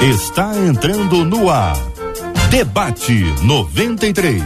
está entrando no ar. Debate 93.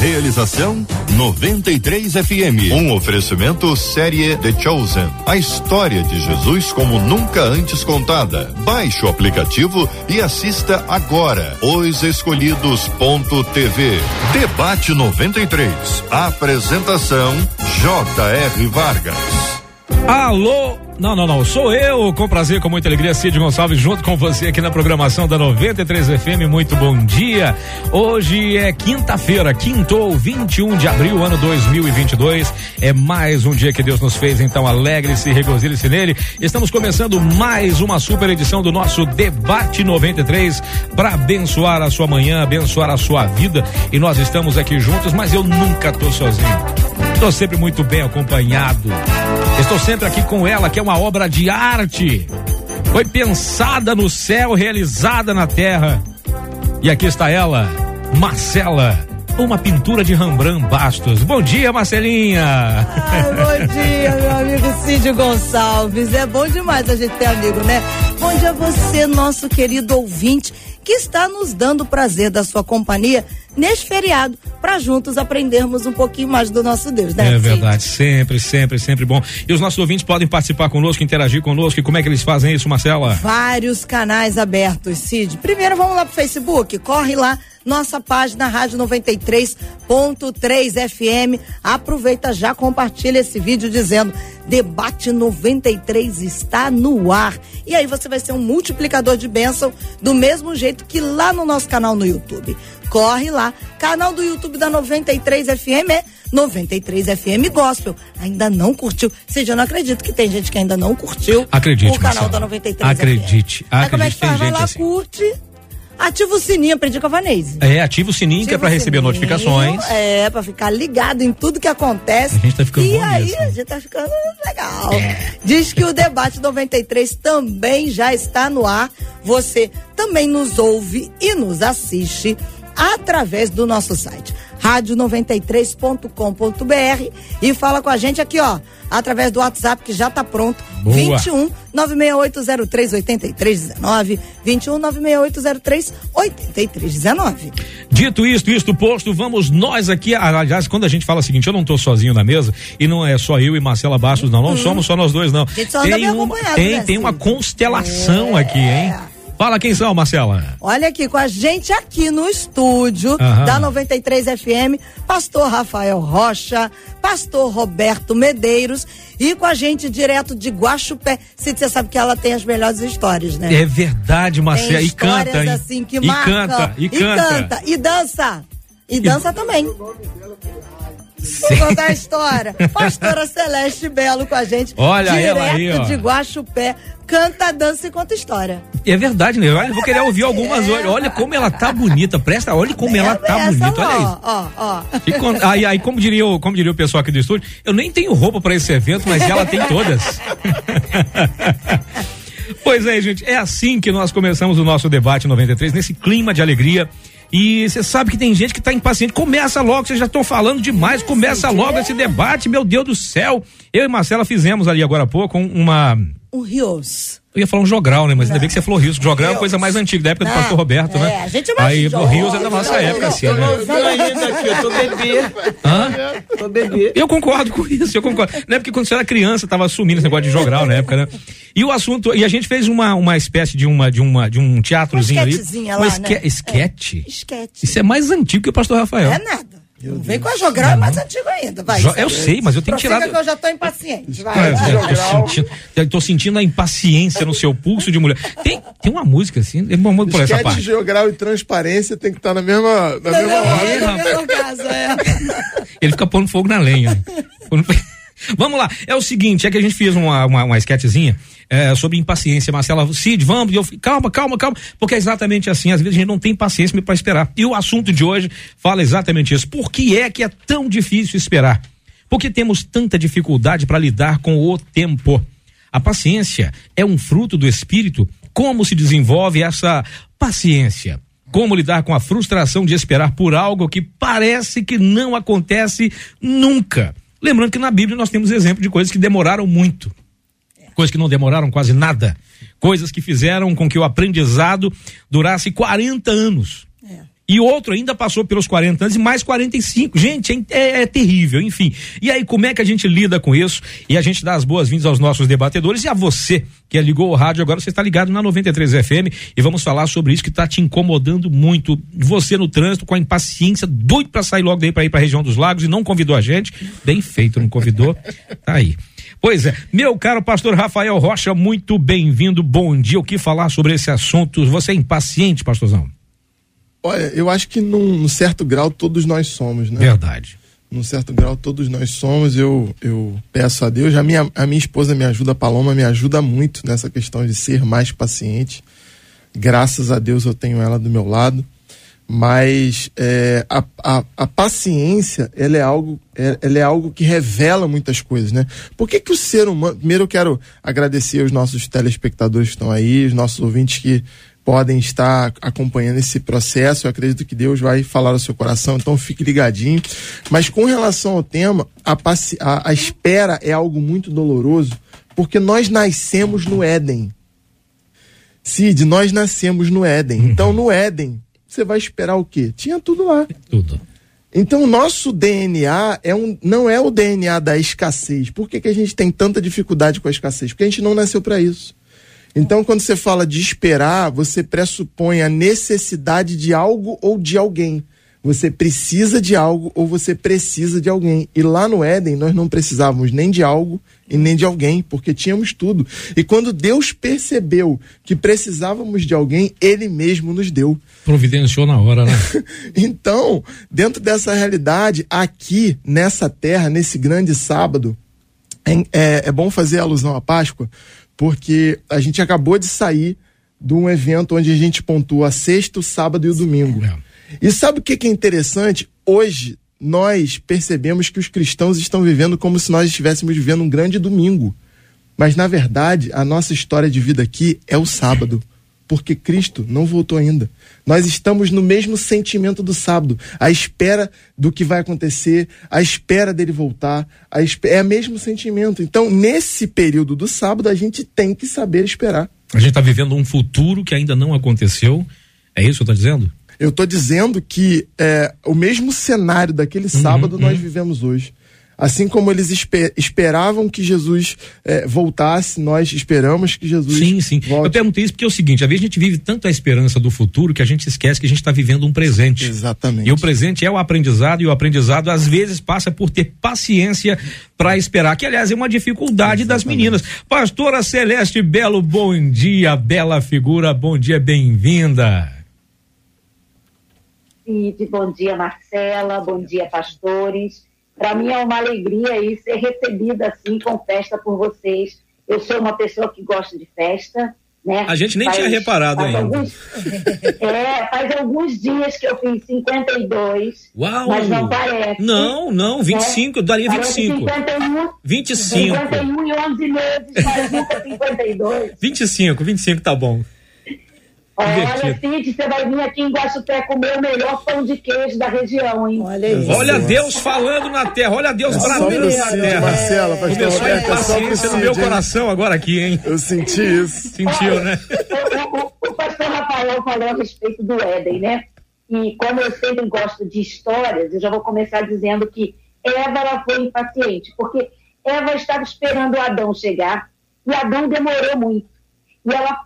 Realização 93 FM. Um oferecimento série The Chosen. A história de Jesus como nunca antes contada. Baixe o aplicativo e assista agora. Os Escolhidos.tv. Debate 93. Apresentação J.R. Vargas. Alô, não, não, não. Sou eu, com prazer, com muita alegria, Cid Gonçalves, junto com você aqui na programação da 93 FM. Muito bom dia. Hoje é quinta-feira, quintou, 21 de abril, ano 2022. É mais um dia que Deus nos fez, então alegre-se, regozile-se nele. Estamos começando mais uma super edição do nosso Debate 93 para abençoar a sua manhã, abençoar a sua vida. E nós estamos aqui juntos, mas eu nunca tô sozinho. Estou sempre muito bem acompanhado. Estou sempre aqui com ela, que é uma obra de arte. Foi pensada no céu, realizada na terra. E aqui está ela, Marcela, uma pintura de Rembrandt Bastos. Bom dia, Marcelinha. Ai, bom dia, meu amigo Cid Gonçalves. É bom demais a gente ter amigo, né? Bom dia a você, nosso querido ouvinte, que está nos dando prazer da sua companhia neste feriado, para juntos aprendermos um pouquinho mais do nosso Deus, né? É verdade, sempre, sempre, sempre bom. E os nossos ouvintes podem participar conosco, interagir conosco. E como é que eles fazem isso, Marcela? Vários canais abertos, Cid. Primeiro vamos lá pro Facebook, corre lá nossa página Rádio 93.3 FM. Aproveita já, compartilha esse vídeo dizendo Debate 93 está no ar. E aí você vai ser um multiplicador de bênção do mesmo jeito que lá no nosso canal no YouTube. Corre lá, canal do YouTube da 93 FM é 93 FM Gospel. Ainda não curtiu? Seja, eu não acredito que tem gente que ainda não curtiu Acredite, o canal Marcela. da 93 Acredite, FM. Aí como é acredite, que faz? Vai lá, assim. curte. Ativa o sininho, aprendi com a Vanese. É, ativa o sininho que é Ativa o receber sininho, notificações. É, pra ficar ligado em tudo que acontece. A gente tá ficando E bom aí, nisso. a gente tá ficando legal. Diz que o debate 93 também já está no ar. Você também nos ouve e nos assiste através do nosso site rádio93.com.br e fala com a gente aqui, ó, através do WhatsApp que já tá pronto. Boa. 21 96803 8319 21 96803 8319. Dito isto, isto posto, vamos nós aqui. Aliás, quando a gente fala o seguinte, eu não tô sozinho na mesa, e não é só eu e Marcela Bastos, não, não somos só nós dois, não. Uhum. gente só uma, acompanhado, tem, né, tem uma Cid? constelação É. aqui, hein? Fala quem são, Marcela. Olha aqui com a gente aqui no estúdio Aham. da 93 FM, pastor Rafael Rocha, pastor Roberto Medeiros e com a gente direto de Guaxupé. Cid, você sabe que ela tem as melhores histórias, né? É verdade, Marcela. E canta, assim que e marcam. canta, e canta. e dança. E dança também. Sim. Vou contar a história. Pastora Celeste Belo com a gente. Olha direto ela aí, ó. de Guaxupé. Canta, dança e conta história. É verdade, né? Eu vou querer ouvir algumas. É. Olha, olha como ela tá bonita. Presta, olha como ela tá Essa, bonita. Olha isso. ó, ó, ó. Con- aí, aí, como diria, o, como diria o pessoal aqui do estúdio, eu nem tenho roupa para esse evento, mas ela tem todas. pois é, gente, é assim que nós começamos o nosso debate 93, nesse clima de alegria. E você sabe que tem gente que tá impaciente. Começa logo, vocês já estão falando demais. Começa logo esse debate, meu Deus do céu. Eu e Marcela fizemos ali agora há pouco um- uma. Um Rios. Eu ia falar um jogral, né? Mas ainda bem que você falou Rios. Jogral é uma coisa mais antiga, da época do Não, pastor Roberto, é, né? a gente é mais Aí o Rios é da nossa não, época, não, assim, eu né? não- Eu ainda aqui, eu tô bebê. Hã? Tô bebê. Eu concordo com isso, eu concordo. Não é porque quando você era criança, tava assumindo esse negócio de jogral na época, né? E o assunto, e a gente fez uma, uma espécie de uma, de uma, de um teatrozinho ali. esquetezinha Uma lá, esque, né? esquete. Esquete. Isso é mais antigo que o pastor Rafael. É nada. Não vem com a jogral, é mais antigo ainda. Vai. Eu sei, mas eu tenho que Prossiga tirar- que eu já tô impaciente. Vai, É, tô sentindo, sentindo a impaciência no seu pulso de mulher. Tem, tem uma música assim, eu vou por essa parte. geogral e transparência tem que estar na mesma, na Não, mesma não, hora. no mesmo caso, é. Ele fica pondo fogo na lenha. Vamos lá, é o seguinte, é que a gente fez uma, uma, uma esquetezinha é, sobre impaciência, Marcela, Cid, vamos, eu, calma, calma, calma, porque é exatamente assim, às vezes a gente não tem paciência para esperar. E o assunto de hoje fala exatamente isso. Por que é que é tão difícil esperar? Por que temos tanta dificuldade para lidar com o tempo? A paciência é um fruto do espírito? Como se desenvolve essa paciência? Como lidar com a frustração de esperar por algo que parece que não acontece nunca? Lembrando que na Bíblia nós temos exemplo de coisas que demoraram muito. coisas que não demoraram quase nada, coisas que fizeram com que o aprendizado durasse 40 anos. E outro ainda passou pelos 40 anos e mais 45. Gente, é, é, é, terrível, enfim. E aí, como é que a gente lida com isso? E a gente dá as boas-vindas aos nossos debatedores e a você que ligou o rádio agora, você está ligado na 93 FM e vamos falar sobre isso que está te incomodando muito. Você no trânsito, com a impaciência, doido para sair logo daí para ir para a região dos lagos e não convidou a gente. Bem feito, não convidou. Tá aí. Pois é, meu caro pastor Rafael Rocha, muito bem-vindo. Bom dia. O que falar sobre esse assunto? Você é impaciente, pastorzão? Olha, eu acho que num, num, certo grau todos nós somos, né? Verdade. Num certo grau todos nós somos. Eu, eu peço a Deus. A minha, a minha esposa me ajuda, a Paloma me ajuda muito nessa questão de ser mais paciente. Graças a Deus eu tenho ela do meu lado. Mas é, a, a, a, paciência, ela é, algo, é, ela é algo que revela muitas coisas, né? Por que, que o ser humano. Primeiro eu quero agradecer aos nossos telespectadores que estão aí, os nossos ouvintes que podem estar acompanhando esse processo. Eu acredito que Deus vai falar ao seu coração, então fique ligadinho. Mas com relação ao tema, a, a, a espera é algo muito doloroso, porque nós nascemos no Éden. Cid, nós nascemos no Éden. Uhum. Então, no Éden, você vai esperar o quê? Tinha tudo lá. Tudo. Então, o nosso DNA é um, não é o DNA da escassez. Por que, que a gente tem tanta dificuldade com a escassez? Porque a gente não nasceu para isso. Então, quando você fala de esperar, você pressupõe a necessidade de algo ou de alguém. Você precisa de algo ou você precisa de alguém. E lá no Éden, nós não precisávamos nem de algo e nem de alguém, porque tínhamos tudo. E quando Deus percebeu que precisávamos de alguém, ele mesmo nos deu. Providenciou na hora, né? então, dentro dessa realidade, aqui nessa terra, nesse grande sábado, é, é, é bom fazer alusão à Páscoa, porque a gente acabou de sair de um evento onde a gente pontua o sábado e o domingo. É. E sabe o que, que é interessante? Hoje nós percebemos que os cristãos estão vivendo como se nós estivéssemos vivendo um grande domingo. Mas na verdade, a nossa história de vida aqui é o sábado porque Cristo não voltou ainda. Nós estamos no mesmo sentimento do sábado, à espera do que vai acontecer, à espera dele voltar, é o mesmo sentimento. Então, nesse período do sábado, a gente tem que saber esperar. A gente está vivendo um futuro que ainda não aconteceu. É isso que eu estou dizendo? Eu estou dizendo que é, o mesmo cenário daquele uhum, sábado uhum. nós vivemos hoje. Assim como eles esper esperavam que Jesus é, voltasse, nós esperamos que Jesus. Sim, sim. Volte. Eu perguntei isso porque é o seguinte: às vezes a gente vive tanto a esperança do futuro que a gente esquece que a gente está vivendo um presente. Exatamente. E o presente é o aprendizado, e o aprendizado às vezes passa por ter paciência para esperar, que aliás é uma dificuldade Exatamente. das meninas. Pastora Celeste Belo, bom dia, bela figura, bom dia, bem-vinda. Bom dia, Marcela, bom dia, pastores. Para mim é uma alegria aí ser recebida assim com festa por vocês. Eu sou uma pessoa que gosta de festa, né? A gente nem faz, tinha reparado ainda. Alguns, é, faz alguns dias que eu fiz 52. Uau! Mas não parece. Não, não, 25, né? eu daria 25. 51, 25. 51 e 11 meses, mas nunca 52. 25, 25 tá bom. Olha, Cid, você vai vir aqui em Guaxupé comer o melhor pão de queijo da região, hein? Olha isso. Olha Deus falando na terra, olha Deus é bravando na terra. Marcela, Começou a impaciência no meu coração agora aqui, hein? Eu senti isso. Sentiu, olha, né? O, o, o, pastor Rafael falou a respeito do Éden, né? E como eu sempre gosto de histórias, eu já vou começar dizendo que Eva ela foi impaciente, porque Eva estava esperando Adão chegar e Adão demorou muito. E ela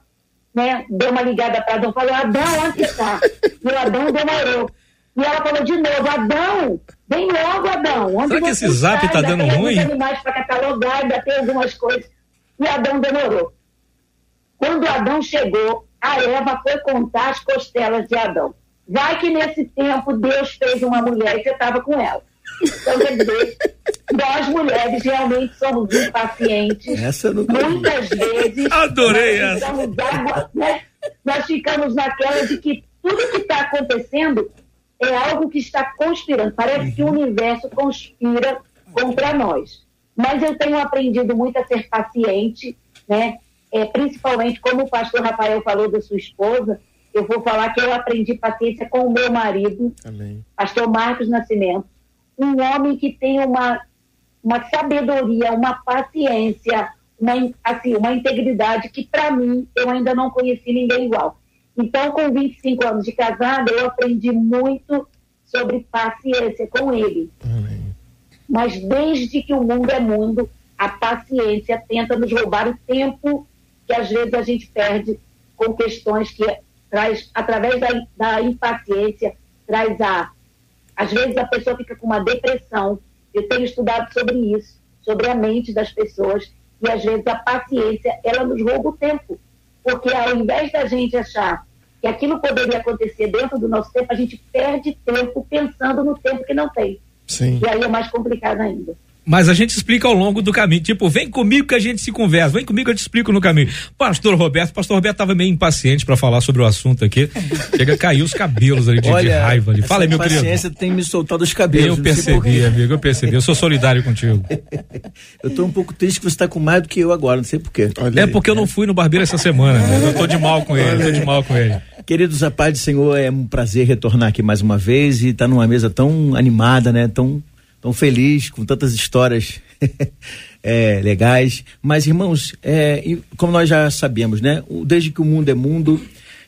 né, deu uma ligada para Adão, falou, Adão, onde você está? E Adão demorou. E ela falou de novo, Adão, vem logo, Adão. Onde Será que esse zap está dando tem ruim? animais para catalogar, ainda tem algumas coisas. E Adão demorou. Quando Adão chegou, a Eva foi contar as costelas de Adão. Vai que nesse tempo Deus fez uma mulher e você estava com ela. Então, quer dizer, nós mulheres realmente somos impacientes. Essa eu Muitas vezes. Adorei essa. Água, né? Nós ficamos naquela de que tudo que está acontecendo é algo que está conspirando. Parece que o universo conspira contra nós. Mas eu tenho aprendido muito a ser paciente, né? É, principalmente como o pastor Rafael falou da sua esposa, eu vou falar que eu aprendi paciência com o meu marido, Amém. pastor Marcos Nascimento um homem que tem uma, uma sabedoria, uma paciência, uma, assim, uma integridade que, para mim, eu ainda não conheci ninguém igual. Então, com 25 anos de casada, eu aprendi muito sobre paciência com ele. Amém. Mas desde que o mundo é mundo, a paciência tenta nos roubar o tempo que às vezes a gente perde com questões que traz, através da, da impaciência, traz a. Às vezes a pessoa fica com uma depressão. Eu tenho estudado sobre isso, sobre a mente das pessoas, e às vezes a paciência, ela nos rouba o tempo. Porque ao invés da gente achar que aquilo poderia acontecer dentro do nosso tempo, a gente perde tempo pensando no tempo que não tem. Sim. E aí é mais complicado ainda. Mas a gente explica ao longo do caminho. Tipo, vem comigo que a gente se conversa. Vem comigo que eu te explico no caminho. Pastor Roberto, pastor Roberto estava meio impaciente para falar sobre o assunto aqui. Chega a cair os cabelos ali de, Olha, de raiva ali. Fala aí, meu querido. A paciência tem me soltado os cabelos. Eu percebi, amigo, eu percebi. Eu sou solidário contigo. eu tô um pouco triste que você tá com mais do que eu agora, não sei porquê. é porque eu não fui no barbeiro essa semana. Né? Eu tô de mal com ele, tô de mal com ele. Queridos, a paz do Senhor, é um prazer retornar aqui mais uma vez e estar tá numa mesa tão animada, né? Tão, tão feliz, com tantas histórias é, legais. Mas, irmãos, é, como nós já sabemos, né? Desde que o mundo é mundo,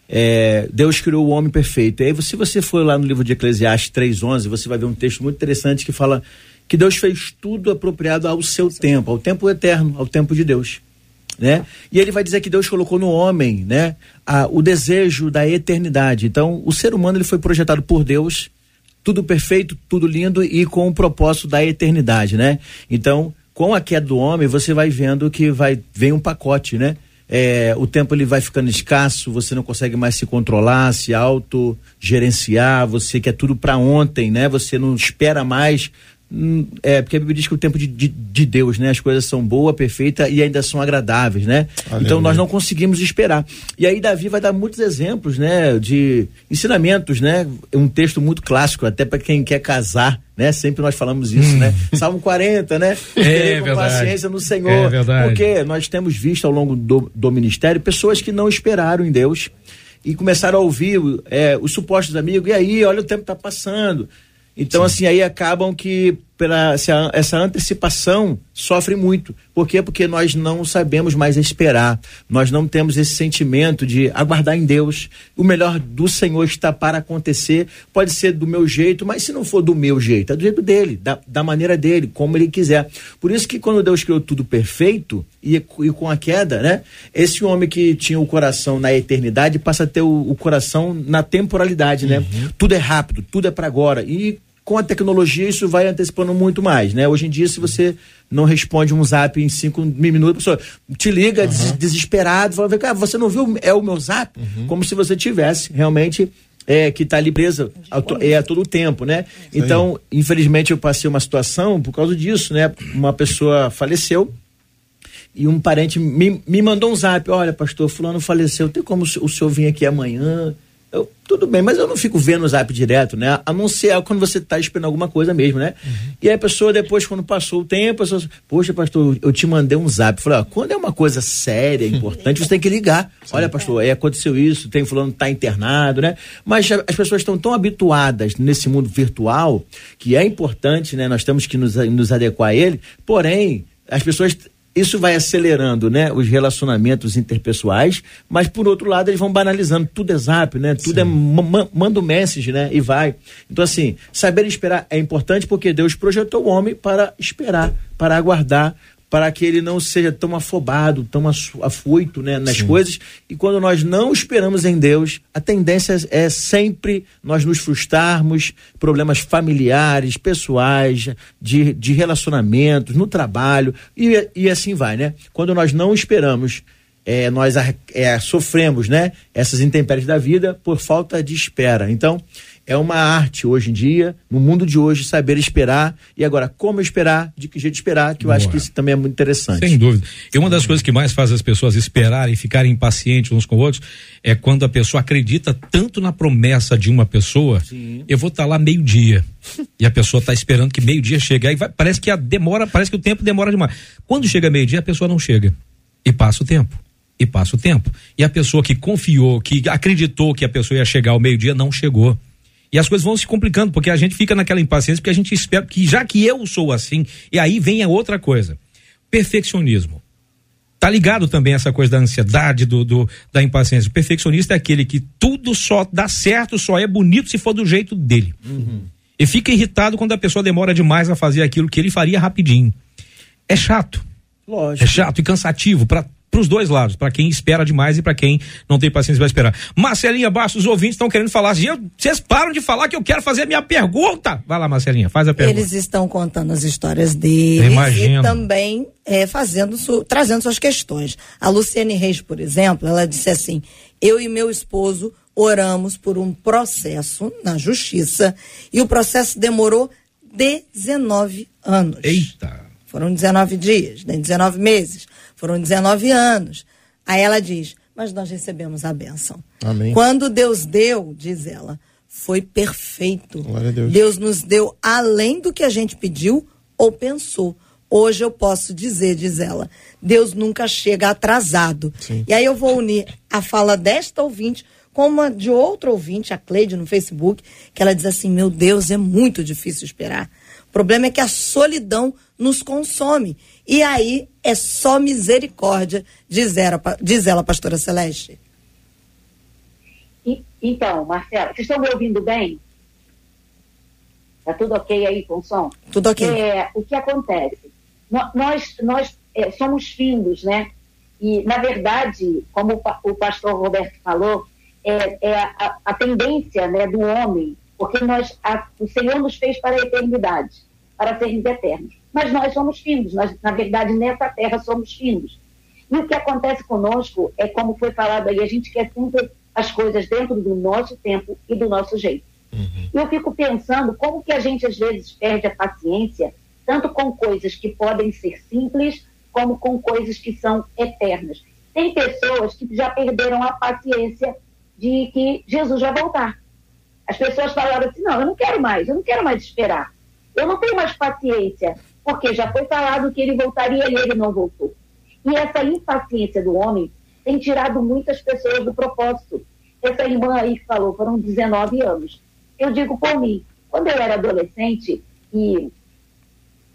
é, Deus criou o homem perfeito. E aí, se você for lá no livro de Eclesiastes 3,11, você vai ver um texto muito interessante que fala que Deus fez tudo apropriado ao seu tempo, ao tempo eterno, ao tempo de Deus. Né? E ele vai dizer que Deus colocou no homem, né, a, o desejo da eternidade. Então, o ser humano ele foi projetado por Deus tudo perfeito, tudo lindo e com o propósito da eternidade, né? Então, com a queda do homem, você vai vendo que vai vem um pacote, né? É, o tempo ele vai ficando escasso, você não consegue mais se controlar, se autogerenciar, você quer tudo para ontem, né? Você não espera mais é, porque a Bíblia diz que o tempo de, de, de, Deus, né? As coisas são boas, perfeitas e ainda são agradáveis, né? Aleluia. Então nós não conseguimos esperar. E aí Davi vai dar muitos exemplos, né? De ensinamentos, né? Um texto muito clássico, até para quem quer casar, né? Sempre nós falamos isso, hum. né? Salmo 40, né? É, com paciência no Senhor. É verdade. Porque nós temos visto ao longo do, do ministério pessoas que não esperaram em Deus e começaram a ouvir é, os supostos amigos, e aí, olha, o tempo está passando. Então, Sim. assim, aí acabam que pela essa, essa, antecipação sofre muito. Por quê? Porque nós não sabemos mais esperar. Nós não temos esse sentimento de aguardar em Deus. O melhor do Senhor está para acontecer. Pode ser do meu jeito, mas se não for do meu jeito, é do jeito dele, da, da maneira dele, como ele quiser. Por isso que quando Deus criou tudo perfeito e, e com a queda, né? Esse homem que tinha o coração na eternidade passa a ter o, o coração na temporalidade, né? Uhum. Tudo é rápido, tudo é para agora. E com a tecnologia isso vai antecipando muito mais, né? Hoje em dia, se você não responde um zap em cinco minutos, a pessoa te liga uhum. des desesperado, fala, cara, você não viu, é o meu zap? Uhum. Como se você tivesse realmente é, que está ali presa a, é, a todo o tempo, né? Então, infelizmente, eu passei uma situação por causa disso, né? Uma pessoa faleceu e um parente me, me mandou um zap, olha, pastor, fulano faleceu, tem como o senhor vir aqui amanhã? Eu, tudo bem, mas eu não fico vendo o zap direto, né? A não ser quando você está esperando alguma coisa mesmo, né? Uhum. E aí a pessoa, depois, quando passou o tempo, a pessoa, poxa, pastor, eu te mandei um zap. Falei, ó, quando é uma coisa séria, importante, você tem que ligar. Sim. Olha, pastor, aí aconteceu isso, tem fulano tá internado, né? Mas as pessoas estão tão habituadas nesse mundo virtual que é importante, né? Nós temos que nos, nos adequar a ele, porém, as pessoas isso vai acelerando, né, os relacionamentos interpessoais, mas por outro lado eles vão banalizando, tudo é zap, né? Tudo é Sim. é manda um message, né? E vai. Então assim, saber esperar é importante porque Deus projetou o homem para esperar, para aguardar, para que ele não seja tão afobado, tão afoito né, nas Sim. coisas. E quando nós não esperamos em Deus, a tendência é sempre nós nos frustrarmos, problemas familiares, pessoais, de, de relacionamentos, no trabalho, e, e assim vai, né? Quando nós não esperamos, é, nós é, sofremos né, essas intempéries da vida por falta de espera. Então, é uma arte hoje em dia, no mundo de hoje, saber esperar. E agora, como esperar, de que jeito esperar, que eu Boa. acho que isso também é muito interessante. Sem dúvida. E uma das coisas que mais faz as pessoas esperarem e ficarem impacientes uns com outros é quando a pessoa acredita tanto na promessa de uma pessoa, Sim. eu vou estar tá lá meio-dia. e a pessoa está esperando que meio-dia chegue. Aí vai, parece que a demora, parece que o tempo demora demais. Quando chega meio-dia, a pessoa não chega. E passa o tempo. E passa o tempo. E a pessoa que confiou, que acreditou que a pessoa ia chegar ao meio-dia, não chegou. E as coisas vão se complicando, porque a gente fica naquela impaciência, porque a gente espera que, já que eu sou assim, e aí vem a outra coisa: perfeccionismo. tá ligado também essa coisa da ansiedade, do, do, da impaciência. O perfeccionista é aquele que tudo só dá certo, só é bonito se for do jeito dele. Uhum. E fica irritado quando a pessoa demora demais a fazer aquilo que ele faria rapidinho. É chato. Lógico. É chato e cansativo para para os dois lados, para quem espera demais e para quem não tem paciência para esperar. Marcelinha Bastos, os ouvintes estão querendo falar assim, vocês param de falar que eu quero fazer a minha pergunta. Vai lá, Marcelinha, faz a pergunta. Eles estão contando as histórias deles Imagino. e também é, fazendo, trazendo suas questões. A Luciane Reis, por exemplo, ela disse assim: eu e meu esposo oramos por um processo na justiça e o processo demorou 19 anos. Eita! Foram 19 dias, nem 19 meses. Foram 19 anos. Aí ela diz: Mas nós recebemos a bênção. Amém. Quando Deus deu, diz ela, foi perfeito. Deus. Deus nos deu além do que a gente pediu ou pensou. Hoje eu posso dizer, diz ela, Deus nunca chega atrasado. Sim. E aí eu vou unir a fala desta ouvinte com uma de outro ouvinte, a Cleide, no Facebook, que ela diz assim: Meu Deus, é muito difícil esperar. O problema é que a solidão nos consome. E aí é só misericórdia, diz ela, diz ela pastora Celeste. E, então, Marcela, vocês estão me ouvindo bem? Tá tudo ok aí com o som? Tudo ok. É, o que acontece? Nós, nós é, somos filhos, né? E, na verdade, como o pastor Roberto falou, é, é a, a, tendência né, do homem, porque nós, a, o Senhor nos fez para a eternidade, para sermos eternos mas nós somos filhos, nós, na verdade, nessa terra somos filhos. E o que acontece conosco é como foi falado aí, a gente quer sempre as coisas dentro do nosso tempo e do nosso jeito. Uhum. Eu fico pensando como que a gente às vezes perde a paciência, tanto com coisas que podem ser simples, como com coisas que são eternas. Tem pessoas que já perderam a paciência de que Jesus vai voltar. As pessoas falaram assim: não, eu não quero mais, eu não quero mais esperar. Eu não tenho mais paciência porque já foi falado que ele voltaria e ele não voltou. E essa impaciência do homem tem tirado muitas pessoas do propósito. Essa irmã aí que falou, foram 19 anos. Eu digo por mim, quando eu era adolescente, e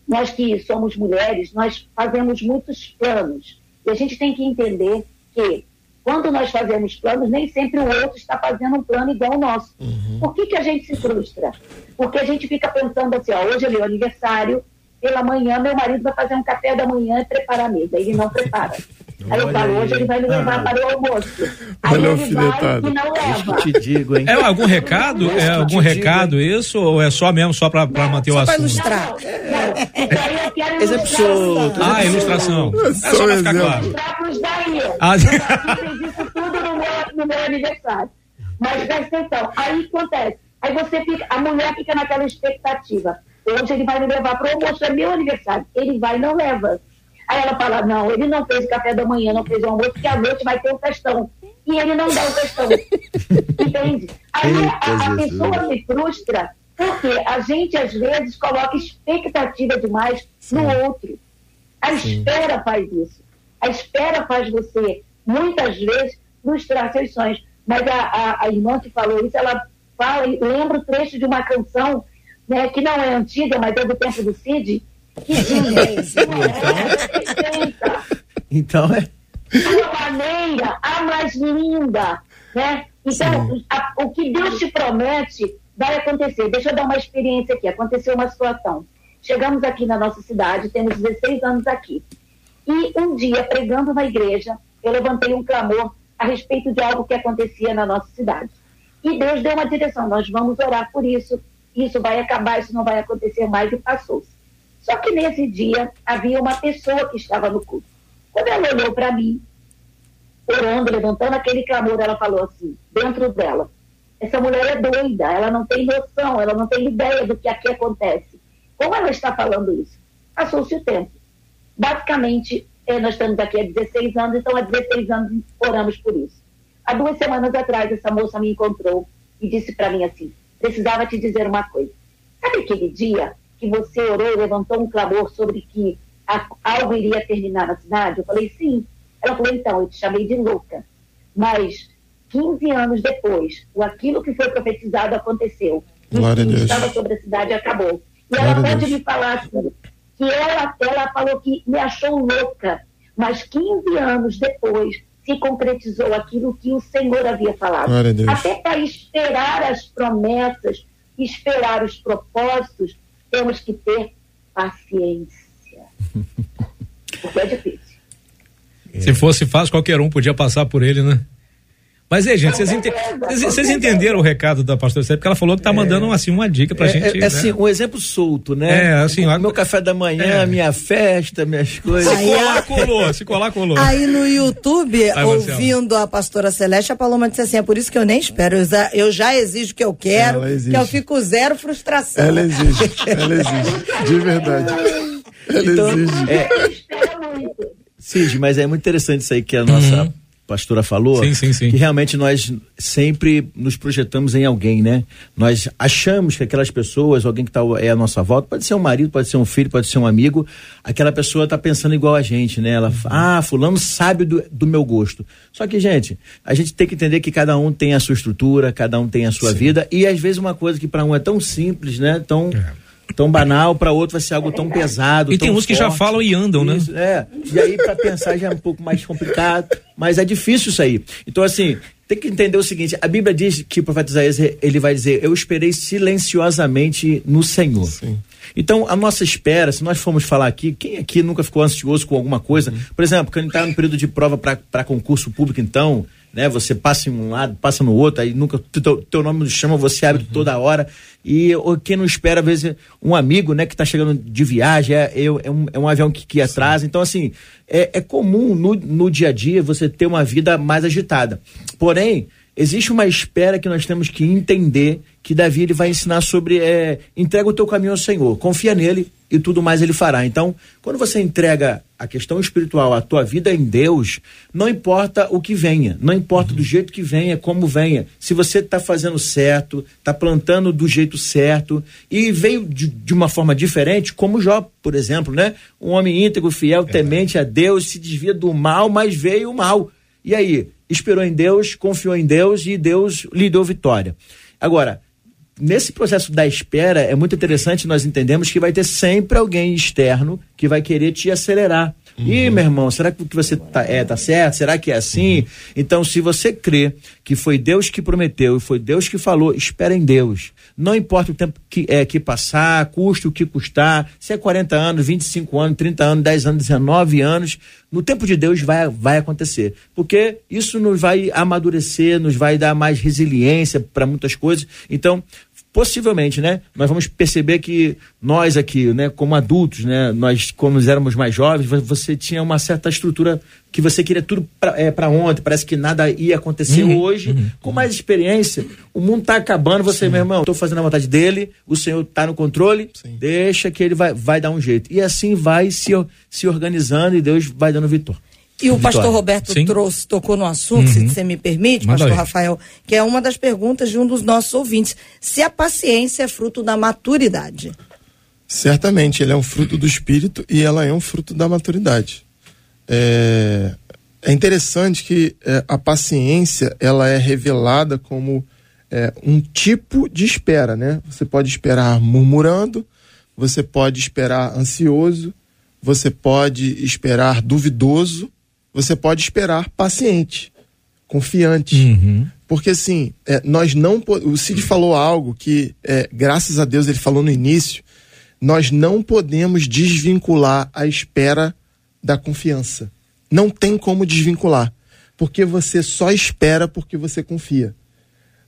nós que somos mulheres, nós fazemos muitos planos. E a gente tem que entender que quando nós fazemos planos, nem sempre o outro está fazendo um plano igual ao nosso. Uhum. Por que, que a gente se frustra? Porque a gente fica pensando assim, ó, hoje é meu aniversário, pela manhã, meu marido vai fazer um café da manhã e preparar a mesa. Ele não prepara. Aí eu falo, hoje ele vai me levar ah. para o almoço. Aí Olha ele vai e não leva. te digo, hein? É algum recado? É algum recado digo, isso? Ou é só mesmo só para manter o assunto? Só para ilustrar. Não, não. eu quero ilustrar. Ah, ilustração. É só para ficar claro. Ilustrar para os daí. Ah, eu fiz isso tudo no meu, no meu aniversário. Mas presta atenção. Aí acontece. Aí você fica, a mulher fica naquela expectativa. Hoje ele vai me levar para o almoço, é meu aniversário. Ele vai e não leva. Aí ela fala, não, ele não fez café da manhã, não fez o almoço, porque à noite vai ter um festão. E ele não dá o festão. Entende? Aí a, a pessoa se frustra porque a gente, às vezes, coloca expectativa demais Sim. no outro. A Sim. espera faz isso. A espera faz você, muitas vezes, frustrar seus sonhos. Mas a, a, a irmã que falou isso, ela fala, lembra o trecho de uma canção né, que não é antiga, mas é do tempo do Cid, que diz Então é. A maneira, a mais linda, né? Então, a, o que Deus te promete vai acontecer. Deixa eu dar uma experiência aqui. Aconteceu uma situação. Chegamos aqui na nossa cidade, temos 16 anos aqui. E um dia, pregando na igreja, eu levantei um clamor a respeito de algo que acontecia na nossa cidade. E Deus deu uma direção, nós vamos orar por isso, isso vai acabar, isso não vai acontecer mais, e passou-se. Só que nesse dia havia uma pessoa que estava no culto. Quando ela olhou para mim, orando, levantando aquele clamor, ela falou assim, dentro dela, essa mulher é doida, ela não tem noção, ela não tem ideia do que aqui acontece. Como ela está falando isso? Passou-se o tempo. Basicamente, eh, nós estamos aqui há 16 anos, então há 16 anos oramos por isso. Há duas semanas atrás, essa moça me encontrou e disse para mim assim: precisava te dizer uma coisa. Sabe aquele dia que você orou e levantou um clamor sobre que algo iria terminar na cidade? Eu falei, sim. Ela falou, então, eu te chamei de louca. Mas 15 anos depois, o aquilo que foi profetizado aconteceu. Glória e estava sobre a cidade acabou. E Glória ela pode me falar assim, que ela, ela falou que me achou louca, Mas 15 anos depois se concretizou aquilo que o Senhor havia falado. Até para esperar as promessas, esperar os propósitos, temos que ter paciência. Porque é difícil. Se fosse fácil, qualquer um podia passar por ele, né? Mas aí, gente, vocês, ente- vocês- vocês entenderam o recado da pastora Sérgio? Porque ela falou que tá mandando assim, uma dica pra É, gente. é, né? assim, um exemplo solto, né? É, assim, o meu café da manhã, É. minha festa, minhas coisas. Se colar, colou. Se colar, colou. Aí no YouTube, Marcelo. ouvindo a pastora Celeste, a Paloma disse assim: é por isso que eu nem espero. Eu já, eu já exijo o que eu quero, que eu fico zero frustração. Ela exige, ela exige. De verdade. Ela Então, exige. é. Cid, mas é muito interessante isso aí que a nossa pastora falou. Sim, sim, sim. Que realmente nós sempre nos projetamos em alguém, né? Nós achamos que aquelas pessoas, alguém que tá, é a nossa volta, pode ser um marido, pode ser um filho, pode ser um amigo, aquela pessoa tá pensando igual a gente, né? Ela, ah, fulano sabe do, do meu gosto. Só que, gente, a gente tem que entender que cada um tem a sua estrutura, cada um tem a sua vida, e às vezes uma coisa que para um é tão simples, né? Tão. Tão banal, para outro vai ser algo tão pesado. E tem tão uns que já falam e andam, né? Isso, é. E aí, para pensar, já é um pouco mais complicado, mas é difícil isso aí. Então, assim, tem que entender o seguinte: a Bíblia diz que o profeta Isaías ele vai dizer, Eu esperei silenciosamente no Senhor. Então, a nossa espera, se nós formos falar aqui, quem aqui nunca ficou ansioso com alguma coisa? Por exemplo, quando está no período de prova para concurso público, então, né? Você passa em um lado, passa no outro, aí nunca teu, teu nome chama, você abre toda hora. E ou quem não espera, às vezes, um amigo, né, que está chegando de viagem, é, é, é um, é um avião que, que atrasa. Então, assim, é, é comum no, no dia a dia você ter uma vida mais agitada. Porém, existe uma espera que nós temos que entender que Davi ele vai ensinar sobre é, entrega o teu caminho ao Senhor, confia nele e tudo mais ele fará. Então, quando você entrega a questão espiritual, a tua vida em Deus, não importa o que venha, não importa do jeito que venha, como venha, se você está fazendo certo, está plantando do jeito certo e veio de, de uma forma diferente, como Jó, por exemplo, né? Um homem íntegro, fiel, temente a Deus, se desvia do mal, mas veio o mal. E aí, esperou em Deus, confiou em Deus e Deus lhe deu vitória. Agora, nesse processo da espera, é muito interessante nós entendemos que vai ter sempre alguém externo que vai querer te acelerar. Ih, meu irmão, será que o que você tá, é, tá certo? Será que é assim? Então, se você crê que foi Deus que prometeu e foi Deus que falou, espera em Deus. Não importa o tempo que, é, que passar, custe o que custar, se é 40 anos, 25 anos, 30 anos, 10 anos, 19 anos, no tempo de Deus vai, vai acontecer. Porque isso nos vai amadurecer, nos vai dar mais resiliência para muitas coisas. Então, possivelmente, né, nós vamos perceber que nós aqui, né, como adultos, né, nós quando éramos mais jovens, vo- você tinha uma certa estrutura que você queria tudo para é, pra ontem, parece que nada ia acontecer hoje. Com mais experiência, o mundo tá acabando, você, meu irmão, tô fazendo a vontade dele, o Senhor tá no controle, deixa que ele vai, vai dar um jeito. E assim vai se, se organizando e Deus vai dando vitória. E o pastor. Roberto Sim. trouxe, tocou no assunto, se você me permite, Manda pastor aí. Rafael, que é uma das perguntas de um dos nossos ouvintes. Se a paciência é fruto da maturidade. Certamente, ele é um fruto do espírito e ela é um fruto da maturidade. É, é interessante que é, a paciência ela é revelada como é, um tipo de espera, né? Você pode esperar murmurando, você pode esperar ansioso, você pode esperar duvidoso, você pode esperar paciente, confiante. Uhum. Porque assim, é, nós não. O Cid falou algo que, é, graças a Deus, ele falou no início. Nós não podemos desvincular a espera da confiança. Não tem como desvincular. Porque você só espera porque você confia.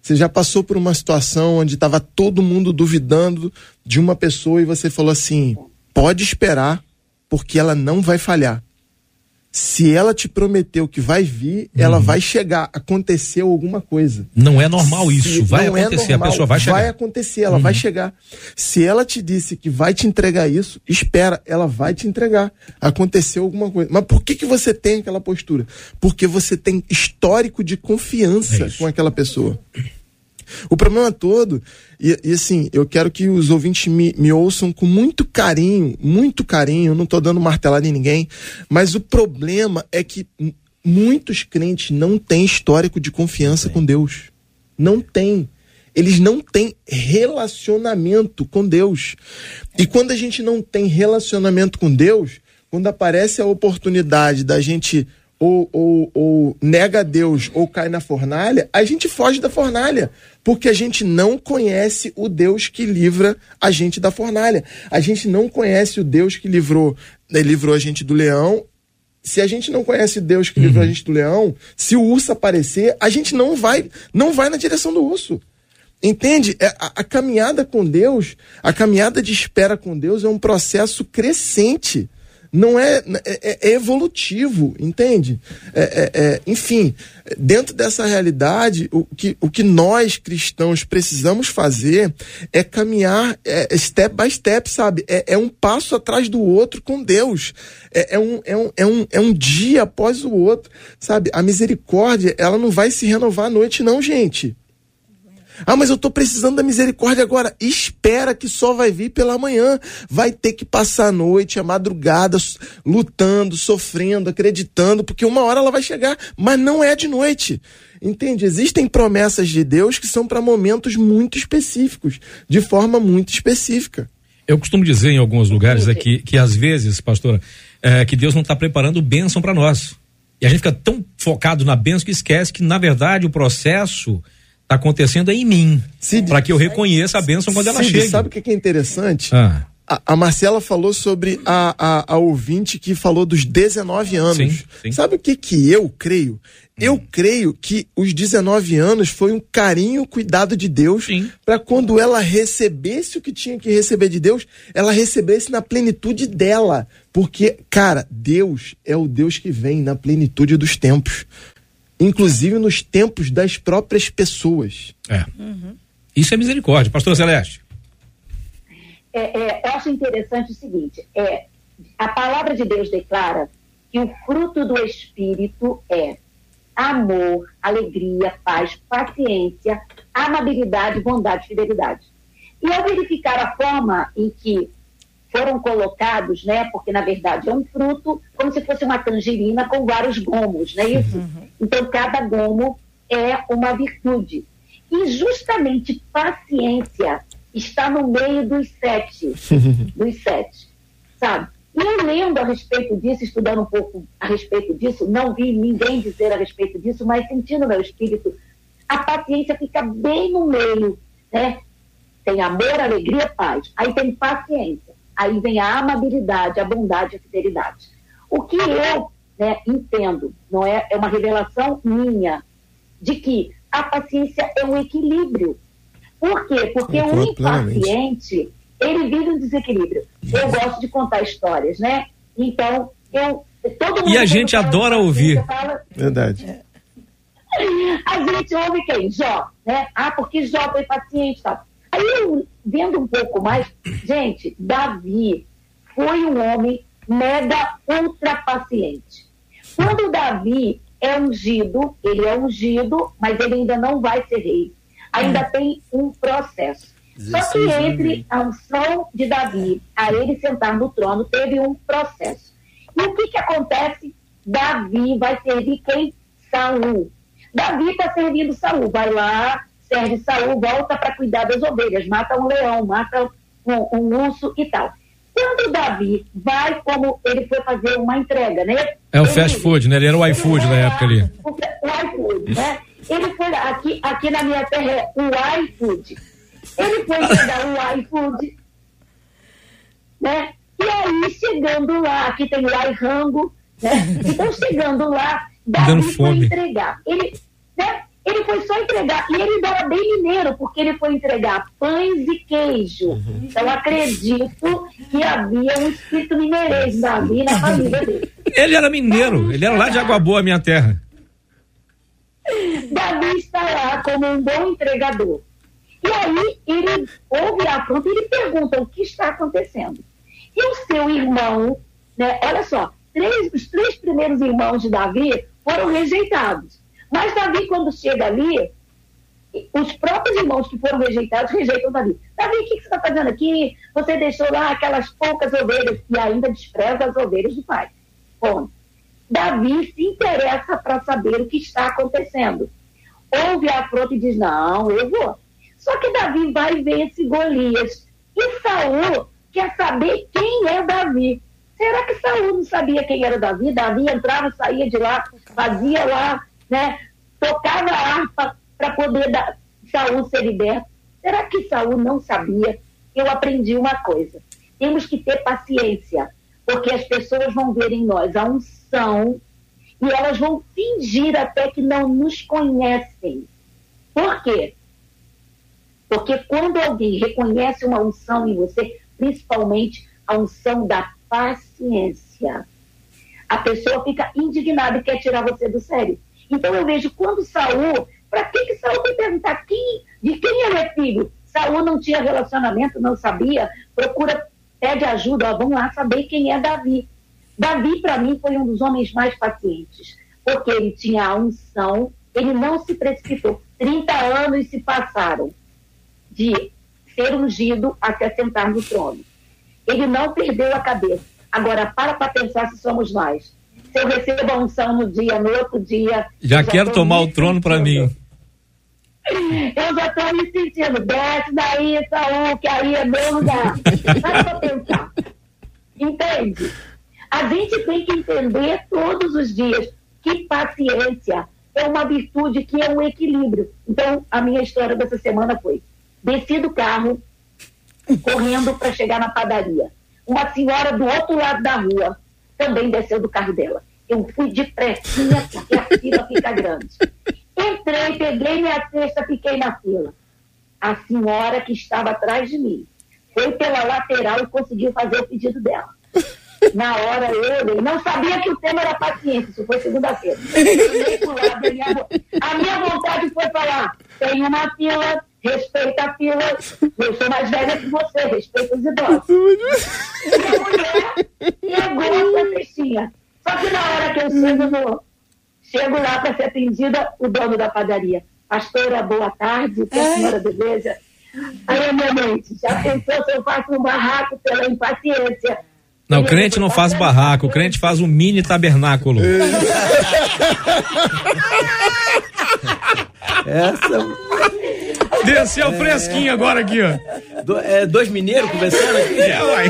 Você já passou por uma situação onde estava todo mundo duvidando de uma pessoa e você falou assim: pode esperar, porque ela não vai falhar. Se ela te prometeu que vai vir, ela vai chegar. Aconteceu alguma coisa. Não é normal isso. Se Vai não é acontecer. normal, a pessoa vai chegar. Uhum. Vai acontecer, ela vai chegar. Se ela te disse que vai te entregar isso, espera, ela vai te entregar. Aconteceu alguma coisa. Mas por que, que você tem aquela postura? Porque você tem histórico de É confiança isso. com aquela pessoa. O problema todo, e, e assim, eu quero que os ouvintes me, me ouçam com muito carinho, muito carinho, não estou dando martelada em ninguém, mas o problema é que muitos crentes não têm histórico de confiança com Deus. Não tem. Eles não têm relacionamento com Deus. E quando a gente não tem relacionamento com Deus, quando aparece a oportunidade da gente ou, ou, ou nega Deus ou cai na fornalha, a gente foge da fornalha, porque a gente não conhece o Deus que livra a gente da fornalha. A gente não conhece o Deus que livrou, né, livrou a gente do leão. Se a gente não conhece Deus que livrou a gente do leão, se o urso aparecer, a gente não vai, não vai na direção do urso. Entende? É, A, a caminhada com Deus, a caminhada de espera com Deus é um processo crescente não é, é, é evolutivo, entende? É, é, é, enfim, dentro dessa realidade, o que, o que nós cristãos precisamos fazer é caminhar é, step by step, sabe? É, é um passo atrás do outro com Deus. É, é, um, é, um, é, um, é um dia após o outro, sabe? A misericórdia, ela não vai se renovar à noite, não, gente. Ah, mas eu estou precisando da misericórdia agora. Espera que só vai vir pela manhã. Vai ter que passar a noite, a madrugada, lutando, sofrendo, acreditando, porque uma hora ela vai chegar, mas não é de noite. Entende? Existem promessas de Deus que são para momentos muito específicos, de forma muito específica. Eu costumo dizer em alguns lugares é que, que às vezes, pastora, é, que Deus não está preparando bênção para nós. E a gente fica tão focado na bênção que esquece que, na verdade, o processo está acontecendo em mim. Para que eu reconheça a bênção quando ela Cid, chega. Sabe o que é interessante? Ah. A, a Marcela falou sobre a, a, a ouvinte que falou dos 19 anos. Sim, sim. Sabe o que, que eu creio? Eu creio que os 19 anos foi um carinho, cuidado de Deus para quando ela recebesse o que tinha que receber de Deus, ela recebesse na plenitude dela. Porque, cara, Deus é o Deus que vem na plenitude dos tempos. Inclusive nos tempos das próprias pessoas. É. Isso é misericórdia. Pastor Celeste. É, é, eu acho interessante o seguinte: é, a palavra de Deus declara que o fruto do Espírito é amor, alegria, paz, paciência, amabilidade, bondade e fidelidade. E ao verificar a forma em que foram colocados, né, porque na verdade é um fruto, como se fosse uma tangerina com vários gomos, não é isso? Então cada gomo é uma virtude. E justamente paciência está no meio dos sete, dos sete, sabe? E eu lendo a respeito disso, estudando um pouco a respeito disso, não vi ninguém dizer a respeito disso, mas sentindo meu espírito, a paciência fica bem no meio, né? Tem amor, alegria, paz. Aí tem paciência. Aí vem a amabilidade, a bondade e a fidelidade. O que eu né, entendo, não é, é uma revelação minha, de que a paciência é um equilíbrio. Por quê? Porque o plenamente. impaciente, ele vive um desequilíbrio. Eu gosto de contar histórias, né? Então, eu. Todo mundo E a gente adora paciência, ouvir. fala- Verdade. a gente ouve quem? Jó, né? Ah, porque Jó foi paciente e tal. Aí eu, vendo um pouco mais, gente, Davi foi um homem mega ultra paciente. Quando Davi é ungido, ele é ungido, mas ele ainda não vai ser rei. Ainda tem um processo. Só que 16 anos, entre a unção de Davi a ele sentar no trono, teve um processo. E o que, que acontece? Davi vai servir quem? Saul. Davi está servindo Saul. Vai lá, serve Saul, volta para cuidar das ovelhas, mata um leão, mata um, um urso e tal. Quando Davi vai, como ele foi fazer uma entrega, né? É o Ele- fast food, né? Ele era o iFood na época ali. o, o iFood, né? Ele foi lá, aqui, aqui na minha terra é o iFood. Ele foi pegar o iFood, né? E aí, chegando lá, aqui tem o iRango, né? Então, chegando lá, Davi foi entregar. Ele, né? Ele foi só entregar. E ele era bem mineiro, porque ele foi entregar pães e queijo. Então, acredito que havia um espírito mineirês Davi na família dele. Ele era mineiro, ele era lá de Água Boa, minha terra. Davi está lá como um bom entregador. E aí ele ouve a afronta e ele pergunta o que está acontecendo. E o seu irmão, né, olha só, três, os três primeiros irmãos de Davi foram rejeitados. Mas Davi, quando chega ali, os próprios irmãos que foram rejeitados rejeitam Davi. Davi, o que, que você está fazendo aqui? Você deixou lá aquelas poucas ovelhas e ainda despreza as ovelhas do pai. Bom, Davi se interessa para saber o que está acontecendo. Ouve a afronta e diz: Não, eu vou. Só que Davi vai ver esse Golias. E Saul quer saber quem é Davi. Será que Saul não sabia quem era Davi? Davi entrava, saía de lá, fazia lá, né? Tocava a harpa para poder dar, Saul ser liberto. Será que Saul não sabia? Eu aprendi uma coisa. Temos que ter paciência, porque as pessoas vão ver em nós a unção e elas vão fingir até que não nos conhecem. Por quê? Porque quando alguém reconhece uma unção em você, principalmente a unção da paciência, a pessoa fica indignada e quer tirar você do sério. Então eu vejo quando Saul, para que que Saul foi perguntar quem, de quem ele é filho? Saul não tinha relacionamento, não sabia, procura, pede ajuda, ó, vamos lá saber quem é Davi. Davi, para mim, foi um dos homens mais pacientes, porque ele tinha a unção, ele não se precipitou. 30 anos se passaram de ser ungido a se assentar no trono. Ele não perdeu a cabeça. Agora, para para pensar se somos nós. Se eu recebo a unção no dia, no outro dia. Já quero tomar o trono para mim. Eu já estou me sentindo, desce daí, Saúl, que aí é meu lugar. Para para pensar. Entende? A gente tem que entender todos os dias que paciência é uma virtude que é um equilíbrio. Então, a minha história dessa semana foi: desci do carro, correndo para chegar na padaria. Uma senhora do outro lado da rua também desceu do carro dela. Eu fui de pressinha, porque a fila fica grande. Entrei, peguei minha cesta, fiquei na fila. A senhora que estava atrás de mim foi pela lateral e conseguiu fazer o pedido dela. Na hora eu não sabia que o tema era paciência, isso foi segunda-feira. A minha vontade foi falar: tem uma fila, respeita a fila, eu sou mais velha que você, respeita os idosos. E a mulher pegou essa cestinha. Só que na hora que eu chego, no, chego lá para ser atendida, o dono da padaria. Pastora, boa tarde, que a senhora deseja. Aí, minha mente, já pensou se eu faço um barraco pela impaciência? Não, o crente não faz barraco, o crente faz um mini tabernáculo. Essa. Desceu fresquinho agora aqui, ó. Do- é, dois mineiros conversando aqui? É, uai.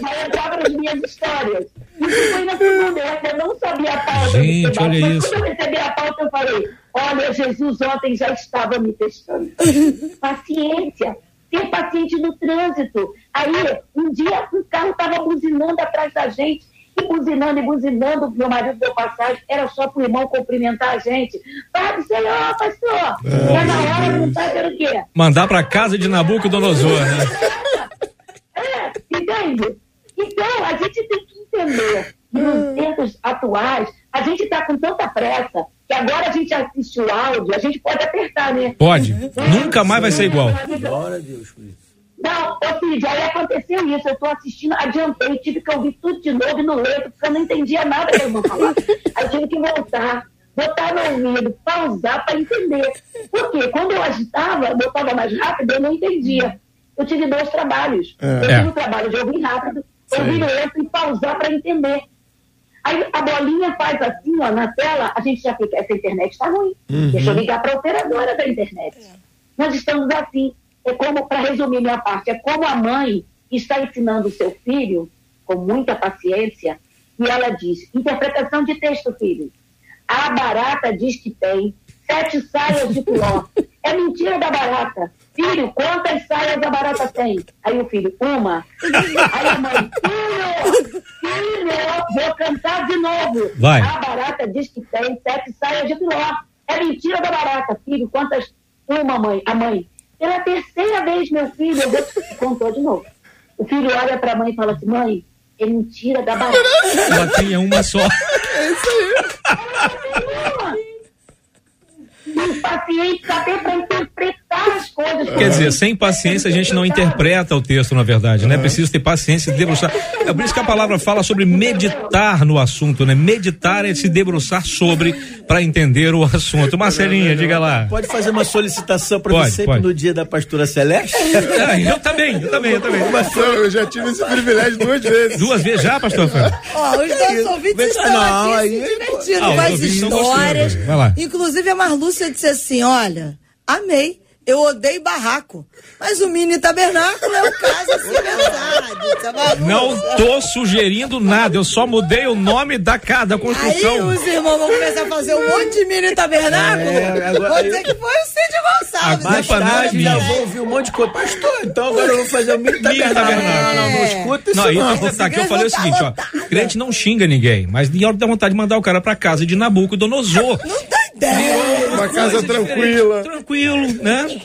Mas eu tava nas minhas histórias. Isso foi na segunda, eu ainda não sabia a pauta. do Gente, olha mas isso. Quando eu recebi a pauta, eu falei: olha, Jesus ontem já estava me testando. Paciência. Ser paciente no trânsito. Aí, um dia, um carro estava buzinando atrás da gente. E buzinando e buzinando, meu marido deu passagem, era só pro irmão cumprimentar a gente. Pai do Senhor, pastor! É na hora, não sabe o quê? Mandar pra casa de Nabucodonosor, né? É, entende? Então, a gente tem que entender que nos tempos atuais, a gente está com tanta pressa que agora a gente assiste o áudio, a gente pode apertar, né? Pode. Nunca mais vai ser igual. Glória a Deus por isso. Não, ô Cid, aí aconteceu isso, eu tô assistindo, adiantei, tive que ouvir tudo de novo e no leito, porque eu não entendia nada que eu não falava. Aí eu tive que voltar, botar no ouvido, pausar para entender. Por quê? Quando eu agitava, botava mais rápido, eu não entendia. Eu tive dois trabalhos. Eu É. tive o trabalho de ouvir rápido, ouvir lento e pausar para entender. Aí a bolinha faz assim, ó, na tela, a gente já fica, essa internet está ruim. Deixa eu ligar para a operadora da internet. Nós estamos assim. É como, para resumir minha parte, é como a mãe está ensinando o seu filho, com muita paciência, e ela diz: interpretação de texto, filho. A barata diz que tem sete saias de piló. É mentira da barata. Filho, quantas saias a barata tem? Aí o filho, uma. Aí a mãe, filho, filho, vou cantar de novo. Vai. A barata diz que tem sete saias de piló. É mentira da barata. Filho, quantas? Uma, mãe. A mãe, pela terceira vez, meu filho, eu vou... contou de novo. O filho olha para a mãe e fala assim, mãe, é mentira da barata. Ela tinha uma só. Os pacientes até para interpretar as coisas. Quer dizer, sem paciência a gente não interpreta o texto, na verdade, né? Preciso ter paciência e debruçar. É por isso que a palavra fala sobre meditar no assunto, né? Meditar é se debruçar sobre para entender o assunto. Marcelinha, diga lá. Pode fazer uma solicitação para você pode. no dia da pastora Celeste? É, eu também, eu também, eu também. Eu já tive esse privilégio duas vezes. Duas vezes já, pastor Fábio? Ó, os nossos ouvintes Vê se- estão não, aqui aí- se divertindo Ah, os com as ouvintes estão histórias. gostando. Vai lá. Inclusive a Marlúcia disse assim: olha, amei. Eu odeio barraco. Mas o mini tabernáculo é o caso civilizado. Tá maluco? Não tô sugerindo nada, eu só mudei o nome da casa, da Aí construção. os irmãos vão começar a fazer um monte de mini tabernáculo. É, agora- Vou dizer que foi o Cid Gonçalves. Agora Mais não é tarde já vou ouvir um monte de coisa. Pastor, então agora eu vou fazer o mini tabernáculo. tabernáculo. Não, não, não escuta isso Não, e não. outro detalhe que eu falei o seguinte, tá ó. lotada. Crente não xinga ninguém, mas em hora dá vontade de mandar o cara pra casa de Nabucodonosor. Não tem ideia. Uma casa tranquila. Tranquilo, né?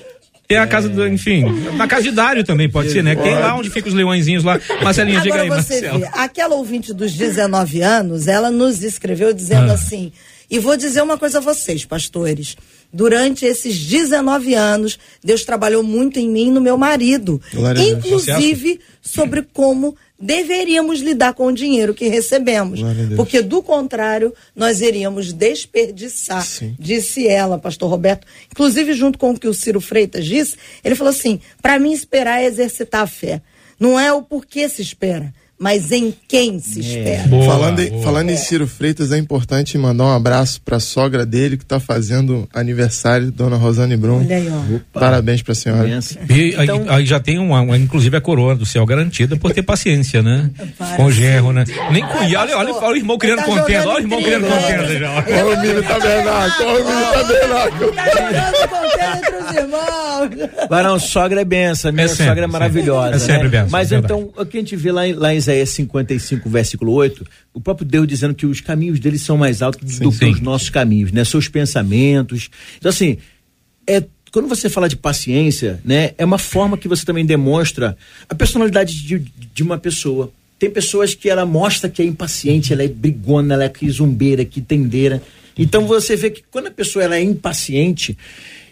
Tem a casa do, enfim, na casa de Dário também pode ser, né? Tem lá onde ficam os leõezinhos lá. Marcelinho, diga aí, você Marcelo. vê, aquela ouvinte dos 19 anos, ela nos escreveu dizendo Ah. assim, e vou dizer uma coisa a vocês, pastores. Durante esses 19 anos, Deus trabalhou muito em mim e no meu marido. Glória. Inclusive sobre como deveríamos lidar com o dinheiro que recebemos. Porque, do contrário, nós iríamos desperdiçar, Sim. disse ela, pastor Roberto. Inclusive, junto com o que o Ciro Freitas disse, ele falou assim: para mim, esperar é exercitar a fé. Não é o porquê se espera, mas em quem se espera. Boa, falando, em, boa. falando em Ciro Freitas, é importante mandar um abraço pra sogra dele que tá fazendo aniversário, dona Rosane Brum. Olha aí, ó. Parabéns pra senhora. Benção. E aí, Então- aí já tem uma, uma- inclusive a coroa do céu garantida por ter paciência, né? Com o genro, né? Nem com olha, olha, olha, olha o irmão criando Tá contenda, olha o irmão criando intriga, contenda já. Olha o mini tabernáculo, olha o mini tabernáculo. Tá jogando contenda entre os irmãos. Varão, sogra é benção, minha É sempre, sogra é sempre. maravilhosa. É sempre né? benção, Mas é então, o que a gente vê lá em, lá em Isaías 55, versículo 8, o próprio Deus dizendo que os caminhos dele são mais altos do que sim. os nossos caminhos, né? Seus pensamentos. Então, assim, é, quando você fala de paciência, né? É uma forma que você também demonstra a personalidade de, de uma pessoa. Tem pessoas que ela mostra que é impaciente, ela é brigona, ela é que zumbeira, que tendeira. Então você vê que quando a pessoa ela é impaciente,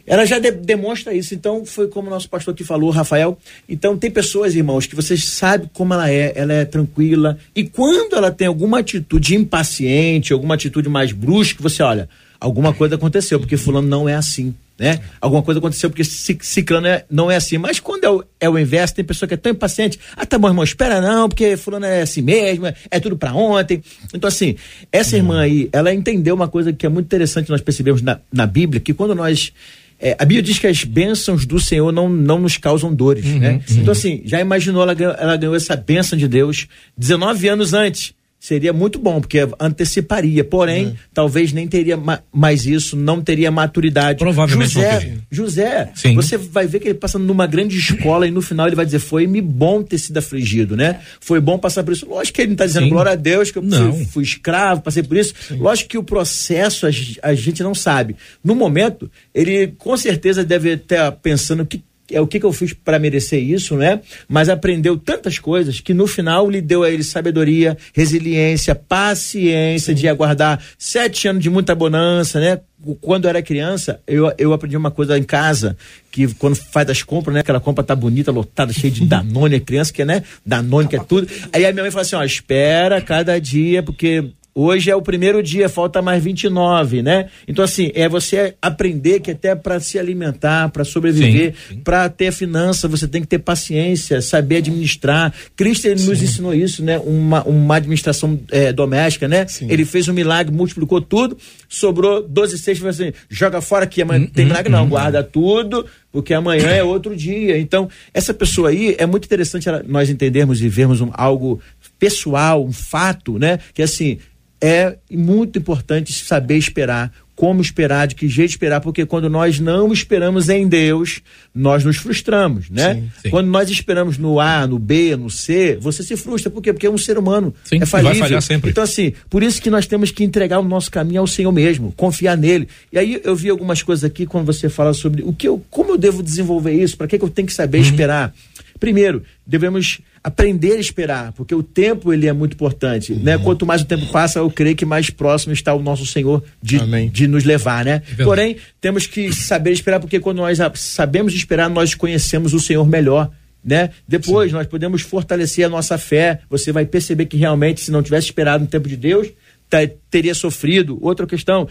ela já de- demonstra isso. Então, foi como o nosso pastor que falou, Rafael. Então, tem pessoas, irmãos, que vocês sabem como ela é, ela é tranquila. E quando ela tem alguma atitude impaciente, alguma atitude mais brusca, você olha, alguma coisa aconteceu, porque fulano não é assim. Né? Alguma coisa aconteceu porque ci- ciclano é, não é assim. Mas quando é o, é o inverso, tem pessoa que é tão impaciente. Ah, tá bom, irmão, espera não, porque fulano é assim mesmo, é, é tudo pra ontem. Então, assim, essa irmã aí, ela entendeu uma coisa que é muito interessante, nós percebemos na, na Bíblia, que quando nós. É, a Bíblia diz que as bênçãos do Senhor não, não nos causam dores, né? Então, assim, já imaginou, ela ganhou, ela ganhou essa bênção de Deus 19 anos antes. Seria muito bom, porque anteciparia. Porém, talvez nem teria ma- mais isso, não teria maturidade. Provavelmente não José. José, Sim. você vai ver que ele passa numa grande escola e no final ele vai dizer: Foi-me bom ter sido afligido, né? Foi bom passar por isso. Lógico que ele não está dizendo Sim. glória a Deus, que eu Não. fui, fui escravo, passei por isso. Lógico que o processo a, a gente não sabe. No momento, ele com certeza deve estar pensando que. É o que, que eu fiz para merecer isso, né? Mas aprendeu tantas coisas que no final lhe deu a ele sabedoria, resiliência, paciência de aguardar sete anos de muita bonança, né? Quando eu era criança, eu, eu aprendi uma coisa em casa, que quando faz as compras, né? Aquela compra tá bonita, lotada, cheia de Danone, a criança que é, né? Danone que é tudo. Aí a minha mãe fala assim, ó, espera cada dia, porque Hoje é o primeiro dia, falta mais 29, né? Então, assim, é você aprender que até para se alimentar, para sobreviver, para ter finança, você tem que ter paciência, saber administrar. Cristo ele nos ensinou isso, né? Uma, uma administração eh, doméstica, né? Sim. Ele fez um milagre, multiplicou tudo, sobrou 12 cestos, falou assim: joga fora que amanhã não tem milagre, não, guarda tudo, porque amanhã é outro dia. Então, essa pessoa aí é muito interessante ela- nós entendermos e vermos um- algo pessoal, um fato, né? Que assim, é muito importante saber esperar, como esperar, de que jeito esperar, porque quando nós não esperamos em Deus, nós nos frustramos, né? Sim, sim. Quando nós esperamos no A, no B, no C, você se frustra, por quê? Porque é um ser humano, Sim, é vai falível. falhar sempre. Então, assim, por isso que nós temos que entregar o nosso caminho ao Senhor mesmo, confiar nele. E aí eu vi algumas coisas aqui quando você fala sobre o que eu, como eu devo desenvolver isso, para que, que eu tenho que saber Uhum. esperar. Primeiro, devemos aprender a esperar, porque o tempo ele é muito importante, Uhum. né? Quanto mais o tempo passa, eu creio que mais próximo está o nosso Senhor de, Amém. de nos levar, né? verdade. Porém, temos que saber esperar, porque quando nós sabemos esperar, nós conhecemos o Senhor melhor. Né? Depois nós podemos fortalecer a nossa fé. Você vai perceber que realmente, se não tivesse esperado no tempo de Deus, tá- teria sofrido. Outra questão,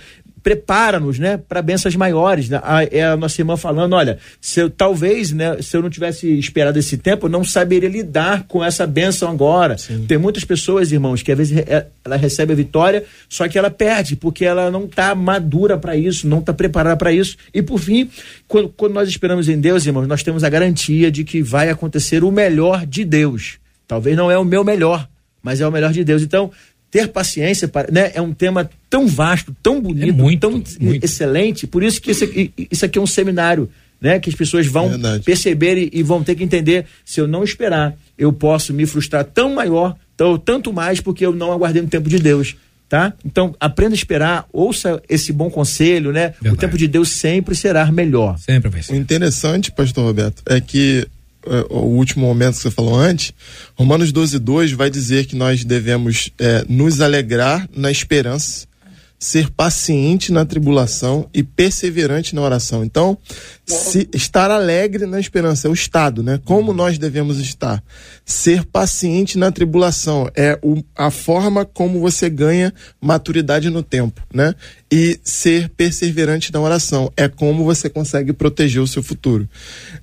prepara-nos, né, para bênçãos maiores. Né? A, é a nossa irmã falando, olha, se eu, talvez, né, se eu não tivesse esperado esse tempo, eu não saberia lidar com essa bênção agora. Sim. Tem muitas pessoas, irmãos, que às vezes é, ela recebe a vitória, só que ela perde, porque ela não está madura para isso, não está preparada para isso. E por fim, quando, quando nós esperamos em Deus, irmãos, nós temos a garantia de que vai acontecer o melhor de Deus. Talvez não é o meu melhor, mas é o melhor de Deus. Então, ter paciência para, né, é um tema tão vasto, tão bonito, é muito, tão muito. excelente. Por isso que isso aqui, isso aqui é um seminário, né, que as pessoas vão Verdade. perceber e, e, vão ter que entender. Se eu não esperar, eu posso me frustrar tão maior, tão, tanto mais, porque eu não aguardei no tempo de Deus. Tá? Então, aprenda a esperar, ouça esse bom conselho, né? Verdade. O tempo de Deus sempre será melhor. Sempre vai ser. O interessante, pastor Roberto, é que o último momento que você falou antes, Romanos 12, 2 vai dizer que nós devemos é, nos alegrar na esperança, ser paciente na tribulação e perseverante na oração. Então, se, estar alegre na esperança é o estado, né? Como nós devemos estar? Ser paciente na tribulação é o, a forma como você ganha maturidade no tempo, né? E ser perseverante na oração é como você consegue proteger o seu futuro.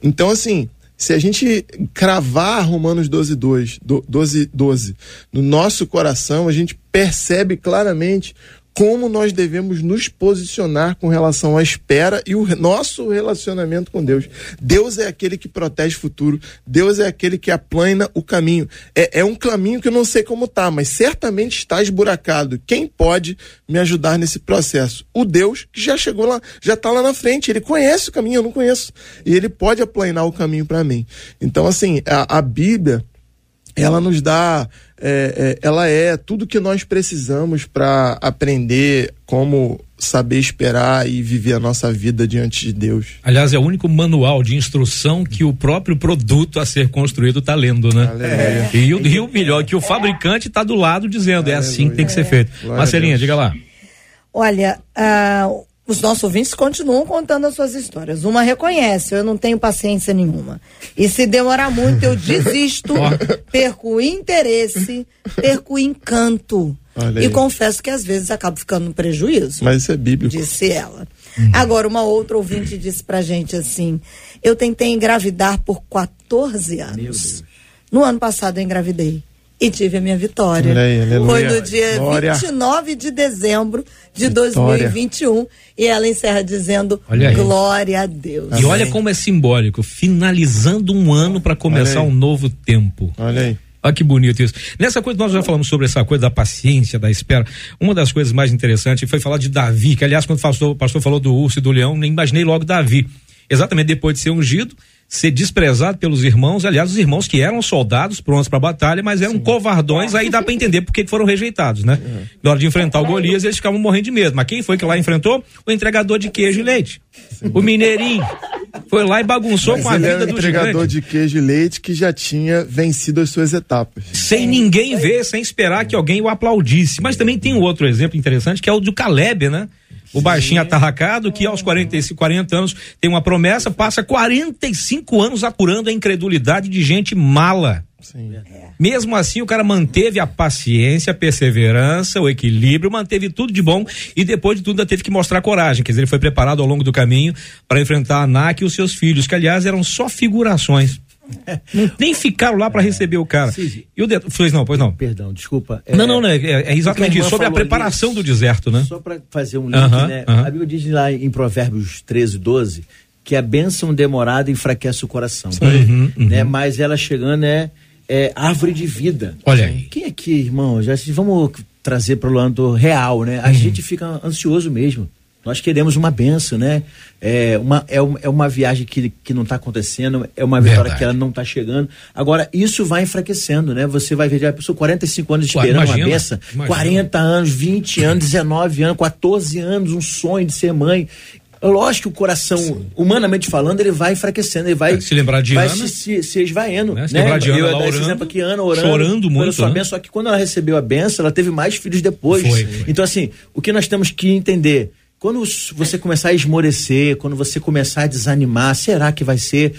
Então, assim, se a gente cravar Romanos 12, 2, 12, 12 no nosso coração, a gente percebe claramente como nós devemos nos posicionar com relação à espera e o nosso relacionamento com Deus. Deus é aquele que protege o futuro, Deus é aquele que aplana o caminho. É, é um caminho que eu não sei como tá, mas certamente está esburacado. Quem pode me ajudar nesse processo? O Deus que já chegou lá, já está lá na frente, ele conhece o caminho, eu não conheço. E ele pode aplanar o caminho para mim. Então, assim, a, a Bíblia ela nos dá, é, é, ela é tudo que nós precisamos para aprender como saber esperar e viver a nossa vida diante de Deus. Aliás, é o único manual de instrução que o próprio produto a ser construído está lendo, né? É. E, o, e o melhor, que o fabricante está do lado dizendo, Aleluia. é assim que tem que ser feito. Marcelinha, diga lá. Olha, uh, os nossos ouvintes continuam contando as suas histórias. Uma reconhece, eu não tenho paciência nenhuma. E se demorar muito, eu desisto, perco o interesse, perco o encanto. E confesso que às vezes acabo ficando no prejuízo. Mas isso é bíblico. Disse ela. Hum. Agora, uma outra ouvinte disse pra gente assim: eu tentei engravidar por 14 anos. No ano passado eu engravidei e tive a minha vitória. Aí, Foi no dia Glória. 29 de dezembro de vitória. 2021 e ela encerra dizendo glória a Deus. E olha como é simbólico, finalizando um ano para começar um novo tempo. Olha aí. Olha que bonito isso. Nessa coisa, nós já falamos sobre essa coisa da paciência, da espera. Uma das coisas mais interessantes foi falar de Davi, que aliás, quando o pastor, o pastor falou do urso e do leão, nem imaginei logo Davi. Exatamente depois de ser ungido, ser desprezado pelos irmãos, aliás, os irmãos que eram soldados prontos para a batalha, mas eram Sim. covardões, aí dá para entender por que foram rejeitados, né? Uhum. Na hora de enfrentar o Golias, eles ficavam morrendo de medo. Mas quem foi que lá enfrentou? O entregador de queijo e leite. Sim. O mineirinho. Foi lá e bagunçou mas com a vida era um do entregador de queijo e leite que já tinha vencido as suas etapas. Sem ninguém ver, sem esperar que alguém o aplaudisse. Mas também tem um outro exemplo interessante, que é o do Caleb, né? O baixinho atarracado, que aos 45, 40 anos tem uma promessa, passa 45 anos apurando a incredulidade de gente mala. Sim. Mesmo assim, o cara manteve a paciência, a perseverança, o equilíbrio, manteve tudo de bom e depois de tudo ainda teve que mostrar coragem. Quer dizer, ele foi preparado ao longo do caminho para enfrentar a Anak e os seus filhos, que aliás eram só figurações. Nem ficaram lá para receber o cara. Sim. E o de... Pois não, pois não. Perdão, desculpa. É... Não, não, né? É, é exatamente isso, sobre a preparação ali, do deserto, né? Só para fazer um link, uh -huh, né? Uh -huh. A Bíblia diz lá em Provérbios 13, 12, que a bênção demorada enfraquece o coração. Uhum, uhum. Né? Mas ela chegando é, é árvore de vida. Olha aí. Quem aqui, irmão, já vamos trazer para o lado real, né? A uhum. gente fica ansioso mesmo. Nós queremos uma benção, né? É uma, é, é uma viagem que, que não está acontecendo, é uma vitória Verdade. que ela não está chegando. Agora, isso vai enfraquecendo, né? Você vai ver a pessoa 45 anos esperando imagina, uma benção, imagina. 40 anos, 20 anos, 19 anos, 14 anos, um sonho de ser mãe. Lógico que o coração, Sim. humanamente falando, ele vai enfraquecendo, ele vai. Se lembrar de vai Ana. Se, se, se esvaindo. Né? Se né? lembrar de Ana, Eu orando, esse exemplo aqui, Ana orando. Chorando muito. Sua né? benção, só que quando ela recebeu a benção, ela teve mais filhos depois. Foi, foi. Então, assim, o que nós temos que entender quando você começar a esmorecer, quando você começar a desanimar, será que vai ser?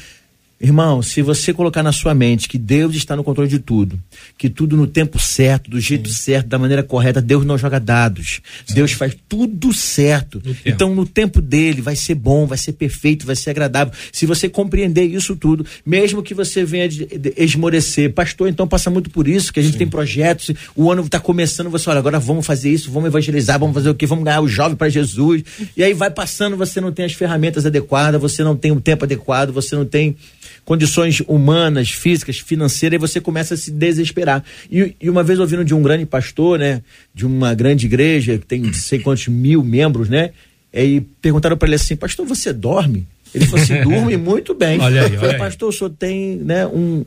Irmão, se você colocar na sua mente que Deus está no controle de tudo, que tudo no tempo certo, do jeito Sim. certo, da maneira correta, Deus não joga dados. Sim. Deus faz tudo certo. No então, no tempo dele, vai ser bom, vai ser perfeito, vai ser agradável. Se você compreender isso tudo, mesmo que você venha esmorecer, pastor, então passa muito por isso, que a gente Sim. tem projetos, o ano está começando, você olha, agora vamos fazer isso, vamos evangelizar, vamos fazer o quê? Vamos ganhar o jovem para Jesus. E aí vai passando, você não tem as ferramentas adequadas, você não tem o tempo adequado, você não tem condições humanas, físicas, financeiras, e você começa a se desesperar. E, e uma vez ouvindo de um grande pastor, né, de uma grande igreja, que tem não sei quantos mil membros, né, e perguntaram para ele assim, pastor, você dorme? Ele falou assim, dorme muito bem. Olha aí, olha falei, pastor, o senhor tem né, um,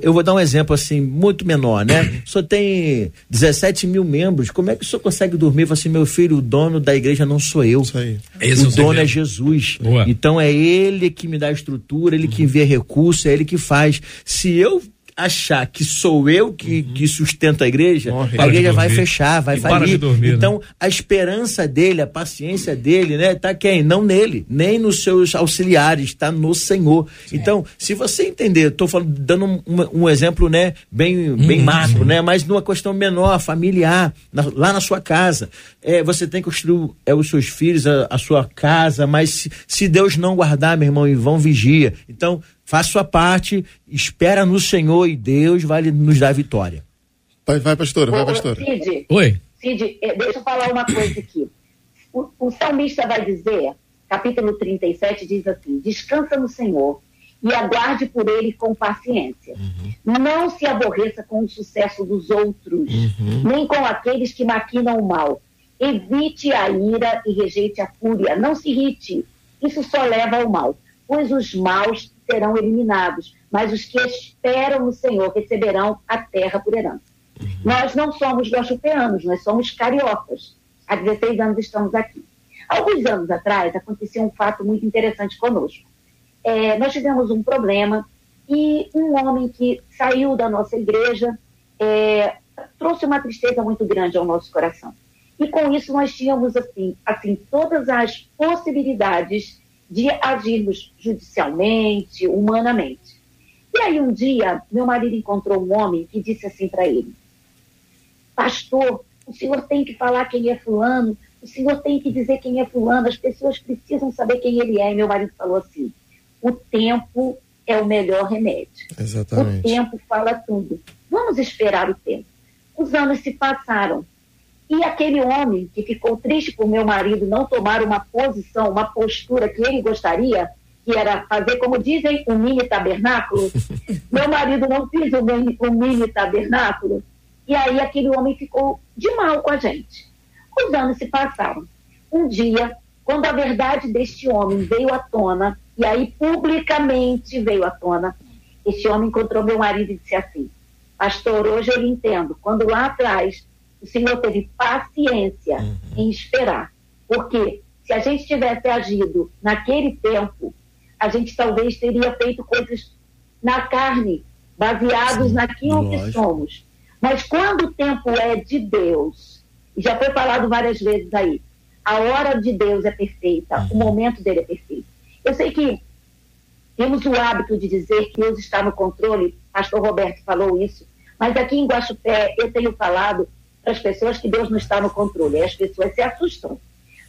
eu vou dar um exemplo assim, muito menor, né? O senhor tem 17 mil membros, como é que o senhor consegue dormir? Assim, meu filho, o dono da igreja não sou eu. Isso aí. o dono é Jesus. Boa. Então é ele que me dá a estrutura, ele uhum. que envia recurso, é ele que faz. Se eu achar que sou eu que, uhum. que sustento a igreja, Morre. a igreja vai fechar, vai e falir. Dormir, então, né? a esperança dele, a paciência dele, né, tá quem? Não nele, nem nos seus auxiliares, está no Senhor. Sim. Então, se você entender, estou falando, dando um, um, exemplo, né, bem, bem uhum. macro, né, mas numa questão menor, familiar, na, lá na sua casa, é, você tem que construir é, os seus filhos, a, a sua casa, mas se, se Deus não guardar, meu irmão, em vão vigia. Então, Faça sua parte, espera no Senhor e Deus vai nos dar vitória. Vai, vai pastora, vai, pastora. Cid, Oi. Cid, eh, deixa eu falar uma coisa aqui. O, o salmista vai dizer, capítulo 37, diz assim: Descansa no Senhor e aguarde por ele com paciência. Uhum. Não se aborreça com o sucesso dos outros, uhum. nem com aqueles que maquinam o mal. Evite a ira e rejeite a fúria. Não se irrite. Isso só leva ao mal, pois os maus serão eliminados, mas os que esperam no Senhor receberão a terra por herança. Uhum. Nós não somos guaxupeanos, nós somos cariocas. Há 16 anos estamos aqui. Alguns anos atrás aconteceu um fato muito interessante conosco. É, nós tivemos um problema e um homem que saiu da nossa igreja é, trouxe uma tristeza muito grande ao nosso coração. E com isso nós tínhamos assim, assim todas as possibilidades de agirmos judicialmente, humanamente. E aí um dia, meu marido encontrou um homem que disse assim para ele: Pastor, o senhor tem que falar quem é fulano, o senhor tem que dizer quem é fulano, as pessoas precisam saber quem ele é. E meu marido falou assim: o tempo é o melhor remédio. Exatamente. O tempo fala tudo. Vamos esperar o tempo. Os anos se passaram. E aquele homem que ficou triste por meu marido não tomar uma posição, uma postura que ele gostaria, que era fazer, como dizem, um mini tabernáculo, meu marido não fez um mini, um mini tabernáculo, e aí aquele homem ficou de mal com a gente. Os anos se passaram. Um dia, quando a verdade deste homem veio à tona, e aí publicamente veio à tona, este homem encontrou meu marido e disse assim: Pastor, hoje eu lhe entendo. Quando lá atrás o Senhor teve paciência uhum. em esperar. Porque se a gente tivesse agido naquele tempo, a gente talvez teria feito coisas na carne, baseados Sim, naquilo lógico. que somos. Mas quando o tempo é de Deus, e já foi falado várias vezes aí, a hora de Deus é perfeita, uhum. o momento dele é perfeito. Eu sei que temos o hábito de dizer que Deus está no controle, pastor Roberto falou isso, mas aqui em Guaxupé eu tenho falado para as pessoas que Deus não está no controle. Aí as pessoas se assustam.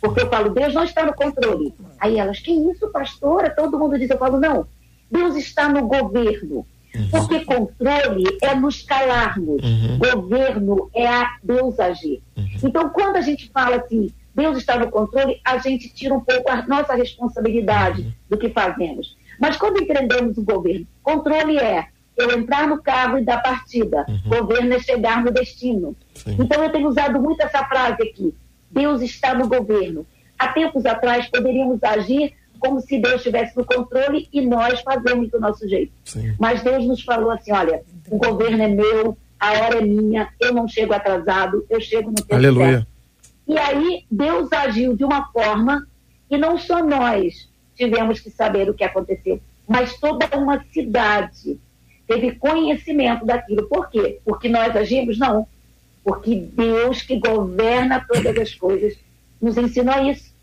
Porque eu falo, Deus não está no controle. Aí elas, que isso, pastora? Todo mundo diz, eu falo, não. Deus está no governo. Uhum. Porque controle é nos calarmos. Uhum. Governo é a Deus agir. Uhum. Então, quando a gente fala assim, Deus está no controle, a gente tira um pouco a nossa responsabilidade uhum. do que fazemos. Mas quando entendemos o governo, controle é eu entrar no carro e dar partida. Uhum. Governo é chegar no destino. Sim. Então eu tenho usado muito essa frase aqui. Deus está no governo. Há tempos atrás poderíamos agir como se Deus estivesse no controle e nós fazemos do nosso jeito. Sim. Mas Deus nos falou assim: olha, o governo é meu, a hora é minha, eu não chego atrasado, eu chego no tempo Aleluia. certo. E aí Deus agiu de uma forma e não só nós tivemos que saber o que aconteceu, mas toda uma cidade teve conhecimento daquilo. Por quê? Porque nós agimos? Não. Porque Deus, que governa todas as coisas, nos ensinou isso.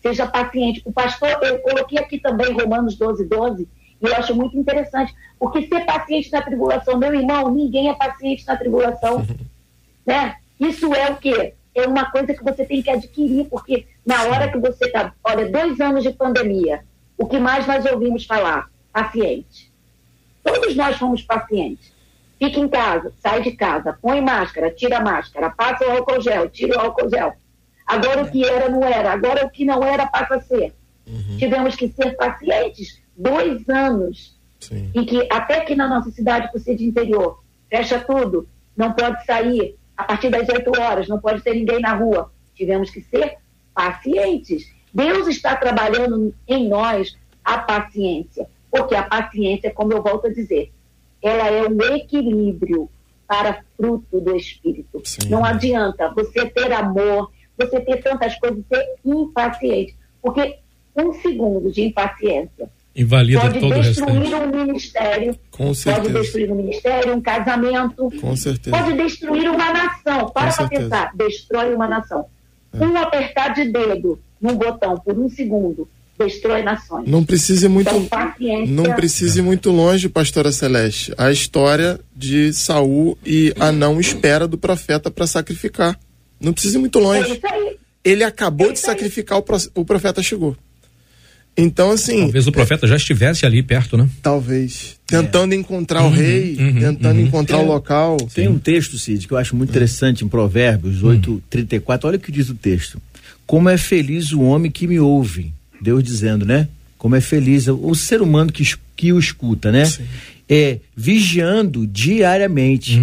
Seja paciente. O pastor, eu coloquei aqui também Romanos 12, 12, E eu acho muito interessante, porque ser paciente na tribulação, meu irmão, ninguém é paciente na tribulação. né? Isso é o quê? É uma coisa que você tem que adquirir, porque na hora que você está. Olha, dois anos de pandemia, o que mais nós ouvimos falar? Paciente. Todos nós fomos pacientes. Fica em casa, sai de casa, põe máscara, tira a máscara, passa o álcool gel, tira o álcool gel. Agora o que era não era, agora o que não era passa a ser. Uhum. Tivemos que ser pacientes dois anos Sim. em que até que na nossa cidade, por ser de interior, fecha tudo, não pode sair a partir das 8 horas, não pode ter ninguém na rua. Tivemos que ser pacientes. Deus está trabalhando em nós a paciência, porque a paciência, como eu volto a dizer, ela é um equilíbrio para fruto do Espírito. Sim. Não adianta você ter amor, você ter tantas coisas ser impaciente, porque um segundo de impaciência Invalida pode todo destruir um ministério, pode destruir um ministério, um casamento, Com certeza. pode destruir uma nação. Para para. É. pensar, destrói uma nação. Um apertar de dedo num botão por um segundo destrói nações. Não precise muito. Então, paciência. Não precise ir muito longe, pastora Celeste. A história de Saul e a não espera do profeta para sacrificar. Não precisa ir muito É longe. Ele acabou de sacrificar, o pro- o profeta chegou. Então, assim, Talvez o profeta já estivesse ali perto, né? talvez. Tentando encontrar o rei, uhum, tentando uhum. encontrar o local. Tem um texto, Cid, que eu acho muito interessante em Provérbios 8, 34. Olha o que diz o texto. Como é feliz o homem que me ouve. Deus dizendo, né? Como é feliz o ser humano que, que o escuta, né? É vigiando diariamente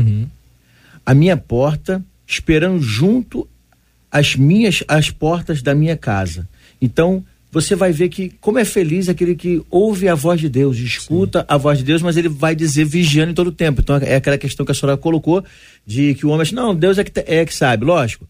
a minha porta, esperando junto às minhas as portas da minha casa. Então, você vai ver que como é feliz aquele que ouve a voz de Deus, escuta a voz de Deus, mas ele vai dizer vigiando em todo o tempo. Então, é aquela questão que a senhora colocou de que o homem não, Deus é que, é que sabe, lógico.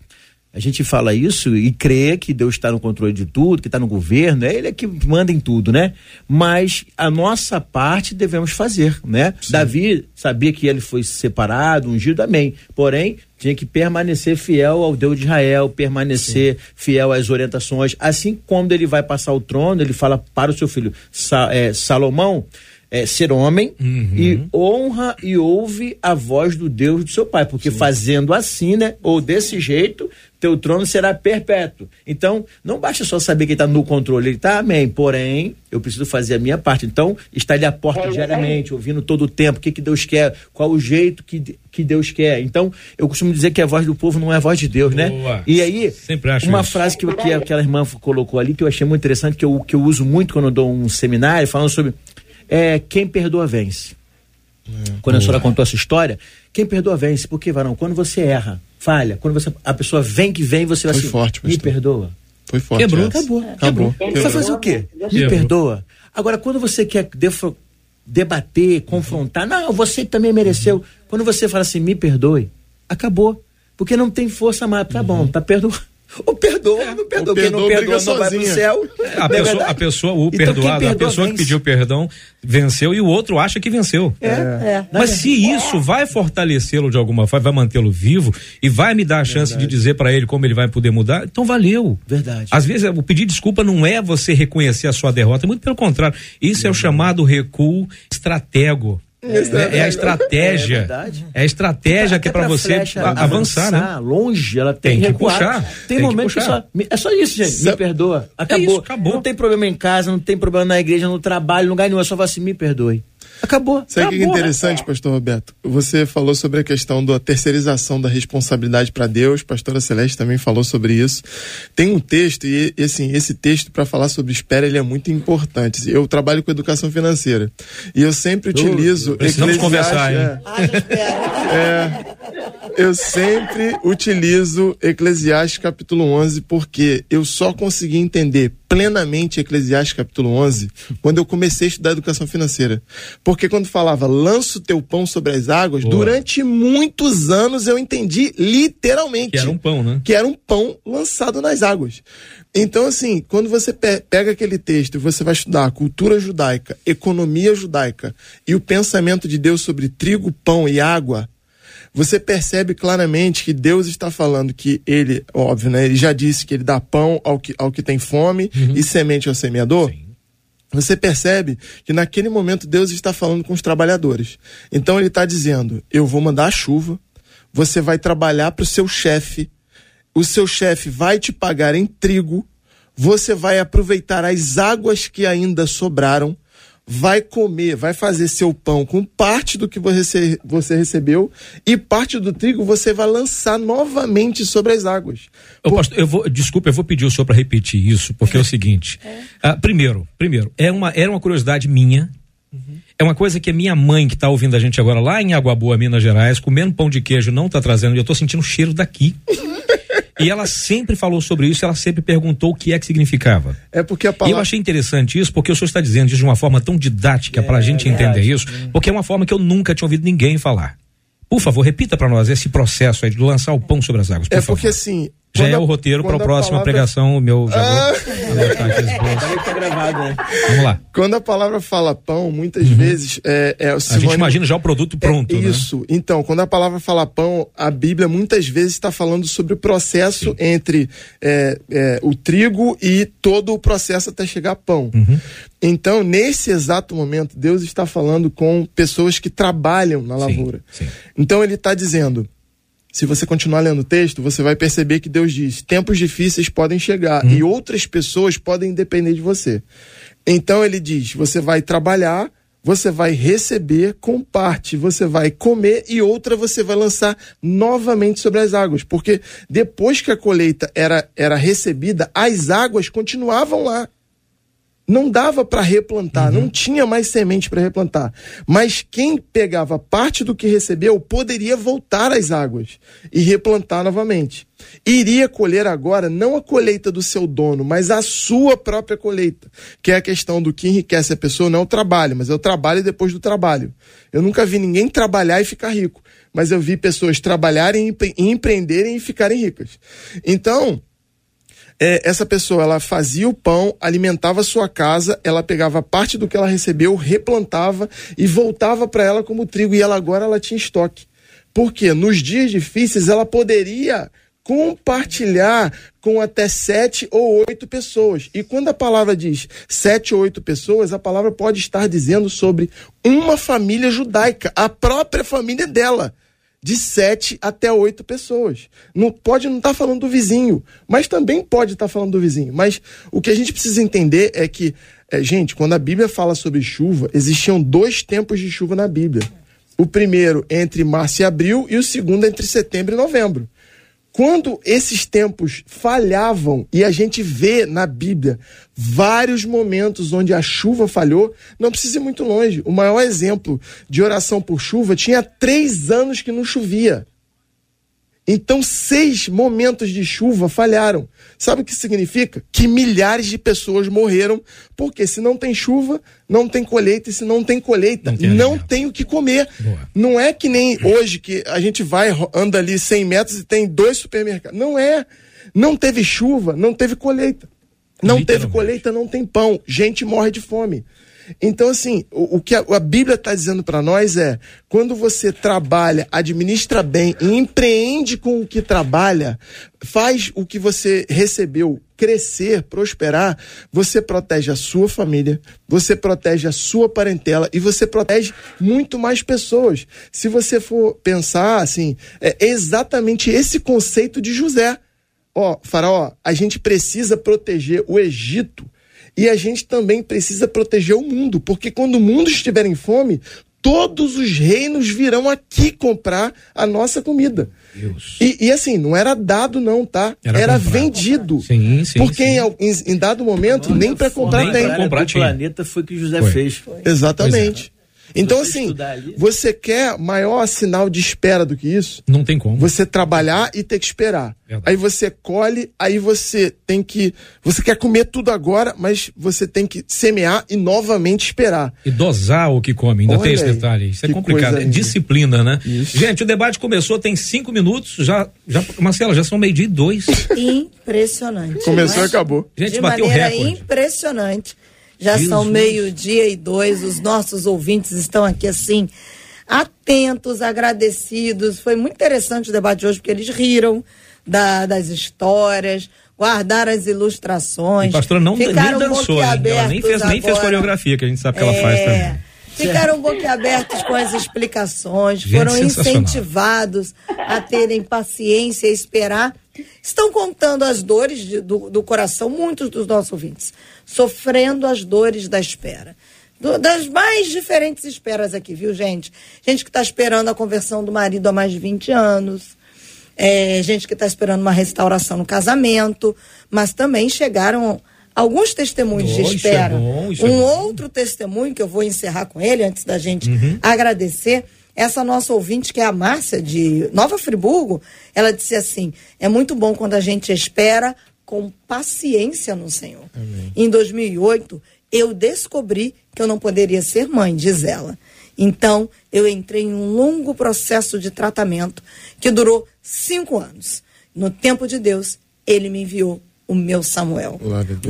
A gente fala isso e crê que Deus está no controle de tudo, que está no governo, é ele é que manda em tudo, né? Mas a nossa parte devemos fazer, né? Davi sabia que ele foi separado, ungido, amém. Porém, tinha que permanecer fiel ao Deus de Israel, permanecer fiel às orientações. Assim como ele vai passar o trono, ele fala para o seu filho Sa- é, Salomão, é, ser homem e honra e ouve a voz do Deus do seu pai, porque fazendo assim, né, ou desse jeito, teu trono será perpétuo. Então, não basta só saber que ele está no controle, ele está, amém. Porém, eu preciso fazer a minha parte. Então, está ali à porta É diariamente, ouvindo todo o tempo, o que, que Deus quer, qual o jeito que, que Deus quer. Então, eu costumo dizer que a voz do povo não é a voz de Deus, né? Boa. E aí, Sempre acho uma isso. frase que, que aquela irmã colocou ali, que eu achei muito interessante, que eu, que eu uso muito quando eu dou um seminário, falando sobre é, quem perdoa vence. Quando a senhora contou essa história, quem perdoa vence. Por quê, varão? Quando você erra, falha, quando você, a pessoa vem que vem, você vai Foi assim, forte, me pastor. perdoa. Foi forte. Quebrou. essa. Acabou. Acabou. Quebrou. Você vai fazer o quê? Me perdoa. Agora, quando você quer defro- debater, confrontar, não, você também mereceu. Quando você fala assim, me perdoe, acabou. Porque não tem força mais. Tá bom, tá perdoado. Ou perdoa, ou não perdoa. Quem não perdoa, não vai pro sozinha. céu. A é pessoa, verdade? a pessoa, o Então, perdoado, a pessoa que vence. pediu perdão venceu e o outro acha que venceu. É. Mas se isso vai fortalecê-lo de alguma forma, vai mantê-lo vivo e vai me dar a chance de dizer para ele como ele vai poder mudar, então valeu. Verdade. Às vezes o pedir desculpa não é você reconhecer a sua derrota, muito pelo contrário. Isso é o chamado recuo estratego. É, é a estratégia. É verdade. É a estratégia que é para você flecha a- avançar, né? Longe, ela tem, Tem que recuar. puxar, Tem, tem que momentos que, puxar. só. É só isso, gente. Me perdoa. Acabou. isso, acabou. Não tem problema em casa, não tem problema na igreja, no trabalho, no lugar nenhum. É só falar assim, me perdoe. Acabou. Sabe o que é interessante, pastor Roberto? Você falou sobre a questão da terceirização da responsabilidade para Deus, pastora Celeste também falou sobre isso. Tem um texto, e, assim, esse texto para falar sobre espera, ele é muito importante. Eu trabalho com educação financeira e eu sempre utilizo. Precisamos Eclesiastes- conversar, hein? é, espera. eu sempre utilizo Eclesiastes capítulo 11 porque eu só consegui entender plenamente Eclesiastes capítulo 11 quando eu comecei a estudar educação financeira. Porque quando falava lança o teu pão sobre as águas, Boa. durante muitos anos eu entendi literalmente Que era um pão, né? que era um pão lançado nas águas. Então, assim, quando você pe- pega aquele texto e você vai estudar cultura judaica, economia judaica e o pensamento de Deus sobre trigo, pão e água, você percebe claramente que Deus está falando que ele, óbvio, né? Ele já disse que ele dá pão ao que, ao que tem fome e semente ao semeador. Você percebe que naquele momento Deus está falando com os trabalhadores. Então ele está dizendo: eu vou mandar a chuva, você vai trabalhar para o seu chefe, o seu chefe vai te pagar em trigo, você vai aproveitar as águas que ainda sobraram, vai comer, vai fazer seu pão com parte do que você, você recebeu e parte do trigo você vai lançar novamente sobre as águas. Eu, pastor, eu vou, desculpa, eu vou pedir o senhor para repetir isso, porque é, é o seguinte. É. Ah, primeiro, primeiro, é uma, era uma curiosidade minha. Uhum. É uma coisa que a minha mãe, que está ouvindo a gente agora lá em Água Boa, Minas Gerais, comendo pão de queijo, não está trazendo, e eu estou sentindo o cheiro daqui. E ela sempre falou sobre isso, ela sempre perguntou o que é que significava. É porque a palavra... E eu achei interessante isso, porque o senhor está dizendo isso de uma forma tão didática é, para a gente entender isso, porque é uma forma que eu nunca tinha ouvido ninguém falar. Por favor, repita para nós esse processo aí de lançar o pão sobre as águas. Por é favor. porque assim, já é o roteiro para a próxima palavra... pregação, o meu. Já ah. vou tá gravado, né? Vamos lá. Quando a palavra fala pão, muitas uhum. vezes é, é A gente imagina já o produto pronto. É isso. Né? Então, quando a palavra fala pão, a Bíblia muitas vezes está falando sobre o processo Sim. entre é, é, o trigo e todo o processo até chegar a pão. Uhum. Então, nesse exato momento, Deus está falando com pessoas que trabalham na lavoura. Sim. Sim. Então, ele está dizendo se você continuar lendo o texto, você vai perceber que Deus diz: tempos difíceis podem chegar hum. e outras pessoas podem depender de você. Então ele diz: você vai trabalhar, você vai receber com parte, você vai comer e outra você vai lançar novamente sobre as águas, porque depois que a colheita era, era recebida, as águas continuavam lá não dava para replantar, uhum. não tinha mais semente para replantar. Mas quem pegava parte do que recebeu poderia voltar às águas e replantar novamente. Iria colher agora não a colheita do seu dono, mas a sua própria colheita, que é a questão do que enriquece a pessoa não é o trabalho, mas é o trabalho depois do trabalho. Eu nunca vi ninguém trabalhar e ficar rico, mas eu vi pessoas trabalharem e empreenderem e ficarem ricas. Então, é, essa pessoa ela fazia o pão, alimentava sua casa, ela pegava parte do que ela recebeu, replantava e voltava para ela como trigo e ela agora ela tinha estoque. Porque nos dias difíceis ela poderia compartilhar com até sete ou oito pessoas. E quando a palavra diz sete ou oito pessoas, a palavra pode estar dizendo sobre uma família judaica, a própria família dela de sete até oito pessoas. Não pode não estar tá falando do vizinho, mas também pode estar tá falando do vizinho. Mas o que a gente precisa entender é que, é, gente, quando a Bíblia fala sobre chuva, existiam dois tempos de chuva na Bíblia. O primeiro entre março e abril e o segundo entre setembro e novembro. Quando esses tempos falhavam, e a gente vê na Bíblia vários momentos onde a chuva falhou, não precisa ir muito longe. O maior exemplo de oração por chuva tinha três anos que não chovia. Então, seis momentos de chuva falharam. Sabe o que significa? Que milhares de pessoas morreram, porque se não tem chuva, não tem colheita, e se não tem colheita, não tem, não tem o que comer. Boa. Não é que nem hoje que a gente vai, anda ali 100 metros e tem dois supermercados. Não é. Não teve chuva, não teve colheita. Não teve colheita, não tem pão. Gente morre de fome. Então, assim, o, o que a, a Bíblia está dizendo para nós é: quando você trabalha, administra bem e empreende com o que trabalha, faz o que você recebeu crescer, prosperar, você protege a sua família, você protege a sua parentela e você protege muito mais pessoas. Se você for pensar assim, é exatamente esse conceito de José. Ó, Faraó, a gente precisa proteger o Egito e a gente também precisa proteger o mundo, porque quando o mundo estiver em fome, todos os reinos virão aqui comprar a nossa comida. E, e, assim, não era dado não, tá? Era, era vendido. Sim, sim, porque sim. Em, em, dado momento, nem para comprar nem tem. Pra comprar, o planeta foi que José foi. fez. Foi. Exatamente. Então, assim, você quer maior sinal de espera do que isso? Não tem como. Você trabalhar e ter que esperar. Verdade. Aí você colhe, aí você tem que. Você quer comer tudo agora, mas você tem que semear e novamente esperar. E dosar o que come, ainda Olha tem esse detalhe. Isso é complicado. É disciplina, né? Isso. Gente, o debate começou, tem cinco minutos. Já, já, Marcela, já são meio-dia e dois. Impressionante. Começou e acabou. Gente, de bateu maneira recorde. impressionante. Já Jesus. são meio-dia e dois, os nossos ouvintes estão aqui assim, atentos, agradecidos. Foi muito interessante o debate de hoje, porque eles riram da- das histórias, guardaram as ilustrações. A pastora não nem ficaram dançou, hein? ela nem fez, nem fez coreografia, que a gente sabe que ela É, faz também. Ficaram boquiabertos com as explicações, Gente, foram incentivados a terem paciência e esperar. Estão contando as dores de- do, do coração, muitos dos nossos ouvintes, sofrendo as dores da espera. Do- das mais diferentes esperas aqui, viu, gente? Gente que está esperando a conversão do marido há mais de 20 anos. É, gente que está esperando uma restauração no casamento, mas também chegaram alguns testemunhos de Oh, isso é espera. bom, é um bom. outro testemunho que eu vou encerrar com ele antes da gente Uhum. agradecer. Essa nossa ouvinte, que é a Márcia de Nova Friburgo, ela disse assim: é muito bom quando a gente espera com paciência no Senhor. Em 2008, eu descobri que eu não poderia ser mãe, diz ela. Então, eu entrei em um longo processo de tratamento que durou cinco anos. No tempo de Deus, ele me enviou o meu Samuel.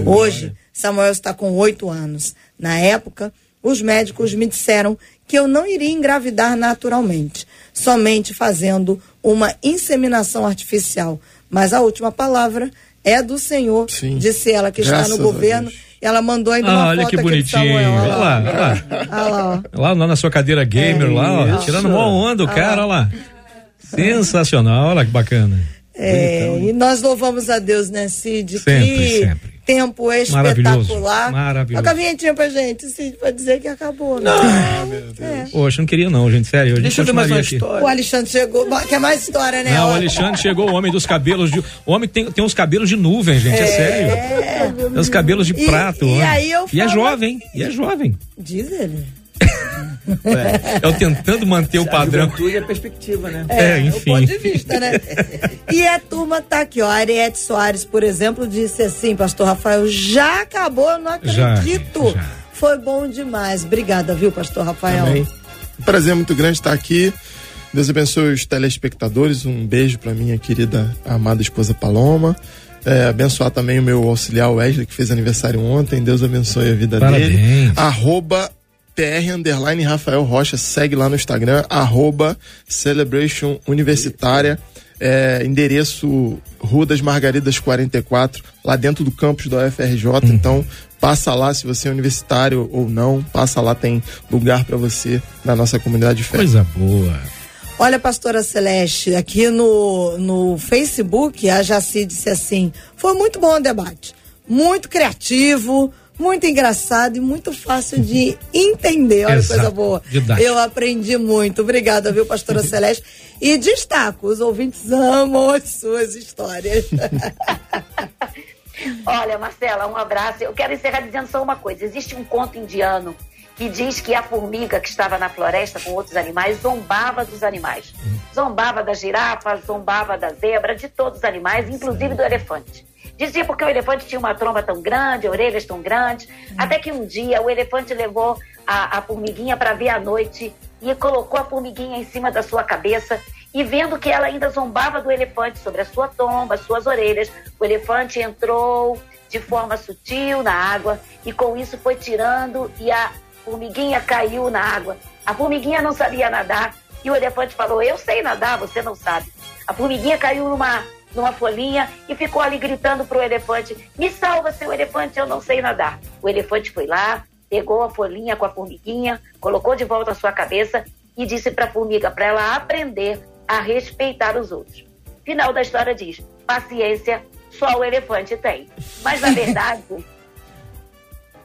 Hoje, Samuel está com oito anos. Na época, os médicos me disseram que eu não iria engravidar naturalmente, somente fazendo uma inseminação artificial. Mas a última palavra é do Senhor, Sim. disse ela, que Graças está no governo. Ela mandou ainda Ah, uma olha foto que aqui de bonitinho. Samuel. Olha lá, olha lá. Olha lá, ó. Lá, lá na sua cadeira gamer, lá, ó, Isso. tirando mó onda o cara, olha lá. Sensacional, olha que bacana. É, e nós louvamos a Deus, né, Cid? Sempre, que sempre. Tempo Maravilhoso, espetacular. maravilhoso. Toca a vinhetinha pra gente, Cid, pra dizer que acabou. Né? É. Poxa, não queria não, gente, sério. Gente Deixa eu ver mais uma aqui. história. O Alexandre chegou. Quer mais história, né? Não, o Alexandre chegou, o homem dos cabelos de. O homem tem, tem uns cabelos de nuvem, gente, é, sério. Tem uns cabelos de E- prato. e homem. aí eu E é jovem, e é jovem. Diz ele. É eu tentando manter o A padrão. juventude é perspectiva, né? É, O enfim. ponto de vista, né? e a turma tá aqui, ó. A Ariete Soares, por exemplo, disse assim, pastor Rafael, já acabou, eu não Já, acredito. já. Foi bom demais. Obrigada, viu, pastor Rafael? Amém. Um prazer muito grande estar aqui. Deus abençoe os telespectadores. Um beijo para minha querida amada esposa Paloma. É, abençoar também o meu auxiliar Wesley, que fez aniversário ontem. Deus abençoe a vida Parabéns. dele. Arroba PR underline Rafael Rocha. Segue lá no Instagram. Arroba Celebration Universitária. É, endereço Rua das Margaridas 44, lá dentro do campus da UFRJ. Então, passa lá se você é universitário ou não. Passa lá, tem lugar para você na nossa comunidade de fé. Coisa boa. Olha, pastora Celeste, aqui no, no Facebook, a Jaci disse assim: foi muito bom o debate, muito criativo, muito engraçado e muito fácil de entender. Olha que Exato, coisa boa. didático. Eu aprendi muito. Obrigada, viu, pastora Celeste? E destaco: os ouvintes amam as suas histórias. Olha, Marcela, um abraço. Eu quero encerrar dizendo só uma coisa. Existe um conto indiano que diz que a formiga que estava na floresta com outros animais zombava dos animais. Zombava da girafa, zombava da zebra, de todos os animais, inclusive do elefante. Dizia porque o elefante tinha uma tromba tão grande, orelhas tão grandes, até que um dia o elefante levou a, a formiguinha para ver à noite e colocou a formiguinha em cima da sua cabeça e vendo que ela ainda zombava do elefante sobre a sua tomba, suas orelhas, o elefante entrou de forma sutil na água e com isso foi tirando e a formiguinha caiu na água. A formiguinha não sabia nadar e o elefante falou: Eu sei nadar, você não sabe. A formiguinha caiu numa, numa folhinha e ficou ali gritando para o elefante: Me salva, seu elefante, eu não sei nadar. O elefante foi lá, pegou a folhinha com a formiguinha, colocou de volta a sua cabeça e disse para a formiga para ela aprender a respeitar os outros. Final da história diz: paciência só o elefante tem. Mas na verdade,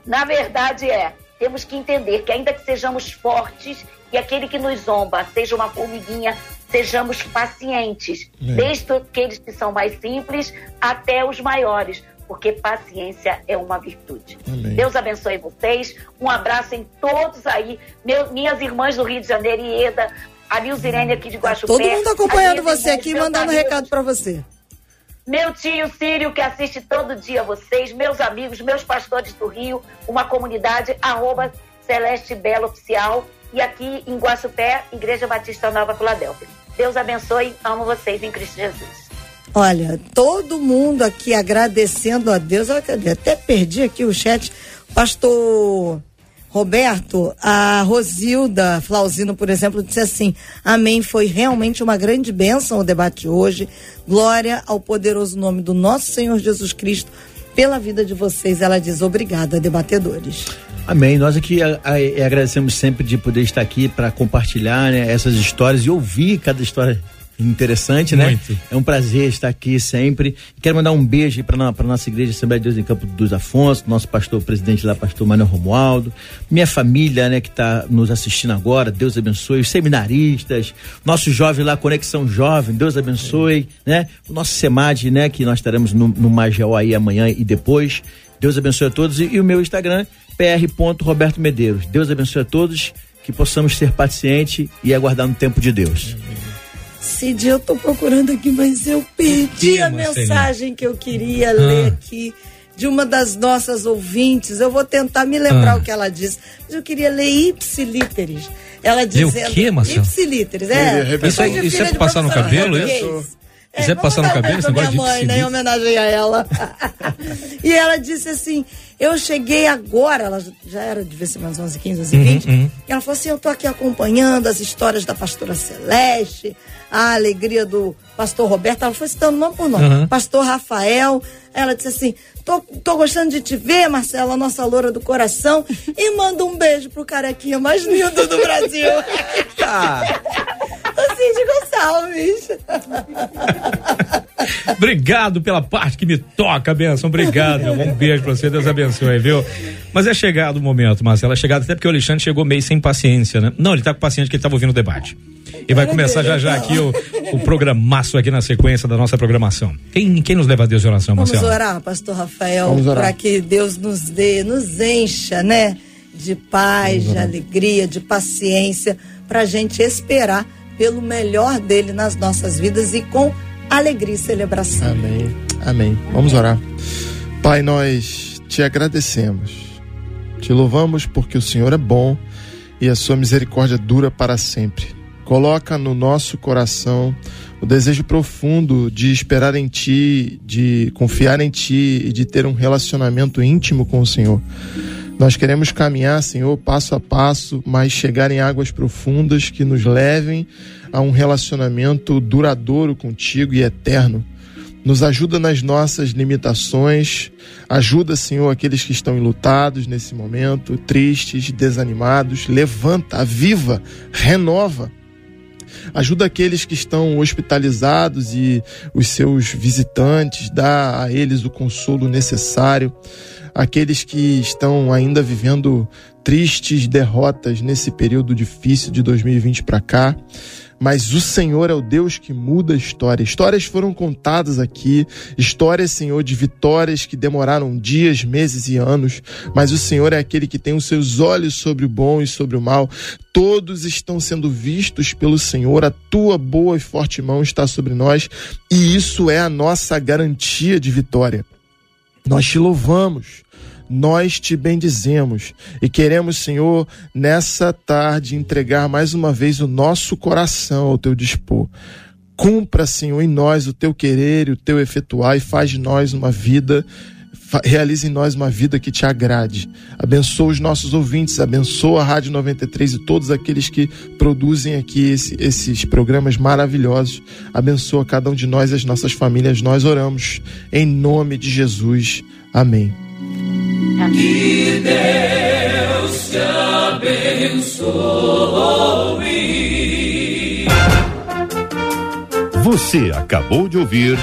na verdade é, temos que entender que ainda que sejamos fortes e aquele que nos zomba seja uma formiguinha, sejamos pacientes, desde aqueles que são mais simples até os maiores, porque paciência é uma virtude. Amém. Deus abençoe vocês. Um abraço em todos aí, meu- minhas irmãs do Rio de Janeiro, Ieda, a Nilzirene aqui de Guaxupé. Todo mundo acompanhando você aqui, mandando amigos, recado pra você. meu tio Sírio, que assiste todo dia vocês, meus amigos, meus pastores do Rio, uma comunidade, arroba Celeste Belo Oficial, e aqui em Guaçupé, Igreja Batista Nova Filadélfia. Deus abençoe, amo vocês em Cristo Jesus. Olha, todo mundo aqui agradecendo a Deus. Cadê? Até perdi aqui o chat. Pastor Roberto, a Rosilda Flauzino, por exemplo, disse assim: Amém. Foi realmente uma grande bênção o debate de hoje. Glória ao poderoso nome do nosso Senhor Jesus Cristo pela vida de vocês. Ela diz: Obrigada, debatedores. Amém. Nós aqui a, a, agradecemos sempre de poder estar aqui para compartilhar né, essas histórias e ouvir cada história interessante, né? Muito. É um prazer estar aqui sempre. Quero mandar um beijo para a nossa igreja Assembleia de Deus em Campo dos Afonso, nosso pastor presidente lá, pastor Manuel Romualdo, minha família, né, que está nos assistindo agora, Deus abençoe, os seminaristas, nosso jovem lá, Conexão Jovem, Deus abençoe, é. né? O nosso SEMAD, né, que nós estaremos no, no Magel aí amanhã e depois. Deus abençoe a todos e, e o meu Instagram, pr.roberto Medeiros. Deus abençoe a todos, que possamos ser pacientes e aguardar no tempo de Deus. Cid, eu tô procurando aqui, mas eu perdi a mensagem que eu queria ah. ler aqui de uma das nossas ouvintes. Eu vou tentar me lembrar ah. o que ela disse. Mas eu queria ler ipsilíteres. Ela dizendo. O quê, Marcelo? Ipsilíteres, é. Isso, é, isso é pra passar no cabelo, isso? É, Isso é passar no cabelo, esse negócio minha mãe, né, em homenagem a ela. e ela disse assim: Eu cheguei agora, ela já era, devia ser mais 11, 15, 11, 20. Uhum. E ela falou assim: Eu tô aqui acompanhando as histórias da pastora Celeste, a alegria do pastor Roberto. Ela foi citando nome por nome. Uhum. Pastor Rafael. Ela disse assim: tô, tô gostando de te ver, Marcela, nossa loura do coração. E manda um beijo pro carequinha mais lindo do Brasil. tá. O Cid Gonçalves. Obrigado pela parte que me toca, benção. Obrigado. Um beijo pra você, Deus abençoe, viu? Mas é chegado o momento, Marcela. É chegado até porque o Alexandre chegou meio sem paciência, né? Não, ele tá com paciência que ele tava ouvindo o debate. E vai começar já já aqui o, o programaço aqui na sequência da nossa programação. Quem, quem nos leva a Deus de oração, Marcelo? Vamos orar, pastor Rafael, para que Deus nos dê, nos encha, né? De paz, de alegria, de paciência, para a gente esperar pelo melhor dele nas nossas vidas e com alegria e celebração. Amém. Amém. Vamos orar. Pai, nós te agradecemos. Te louvamos porque o Senhor é bom e a sua misericórdia dura para sempre. Coloca no nosso coração o desejo profundo de esperar em Ti, de confiar em Ti e de ter um relacionamento íntimo com o Senhor. Nós queremos caminhar, Senhor, passo a passo, mas chegar em águas profundas que nos levem a um relacionamento duradouro contigo e eterno. Nos ajuda nas nossas limitações. Ajuda, Senhor, aqueles que estão enlutados nesse momento, tristes, desanimados. Levanta, aviva, renova. Ajuda aqueles que estão hospitalizados e os seus visitantes, dá a eles o consolo necessário. Aqueles que estão ainda vivendo tristes derrotas nesse período difícil de 2020 para cá mas o Senhor é o Deus que muda a história. Histórias foram contadas aqui, histórias, Senhor, de vitórias que demoraram dias, meses e anos, mas o Senhor é aquele que tem os seus olhos sobre o bom e sobre o mal. Todos estão sendo vistos pelo Senhor, a tua boa e forte mão está sobre nós, e isso é a nossa garantia de vitória. Nós te louvamos nós te bendizemos e queremos, Senhor, nessa tarde entregar mais uma vez o nosso coração ao teu dispor. Cumpra, Senhor, em nós o teu querer e o teu efetuar e faz de nós uma vida realize em nós uma vida que te agrade. Abençoa os nossos ouvintes, abençoa a Rádio 93 e todos aqueles que produzem aqui esse, esses programas maravilhosos. Abençoa cada um de nós e as nossas famílias. Nós oramos em nome de Jesus. Amém. Que Deus te abençoe. Você acabou de ouvir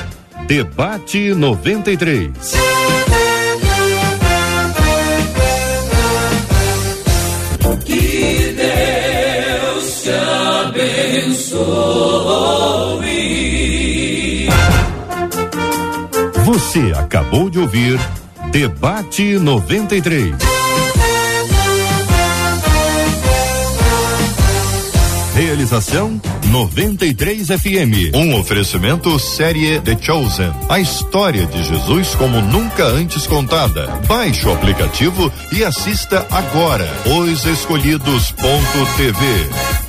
Debate 93. Que Deus te abençoe. Você acabou de ouvir Debate 93. Realização 93 FM. Um oferecimento série The Chosen. A história de Jesus como nunca antes contada. Baixe o aplicativo e assista agora. Os Escolhidos.tv.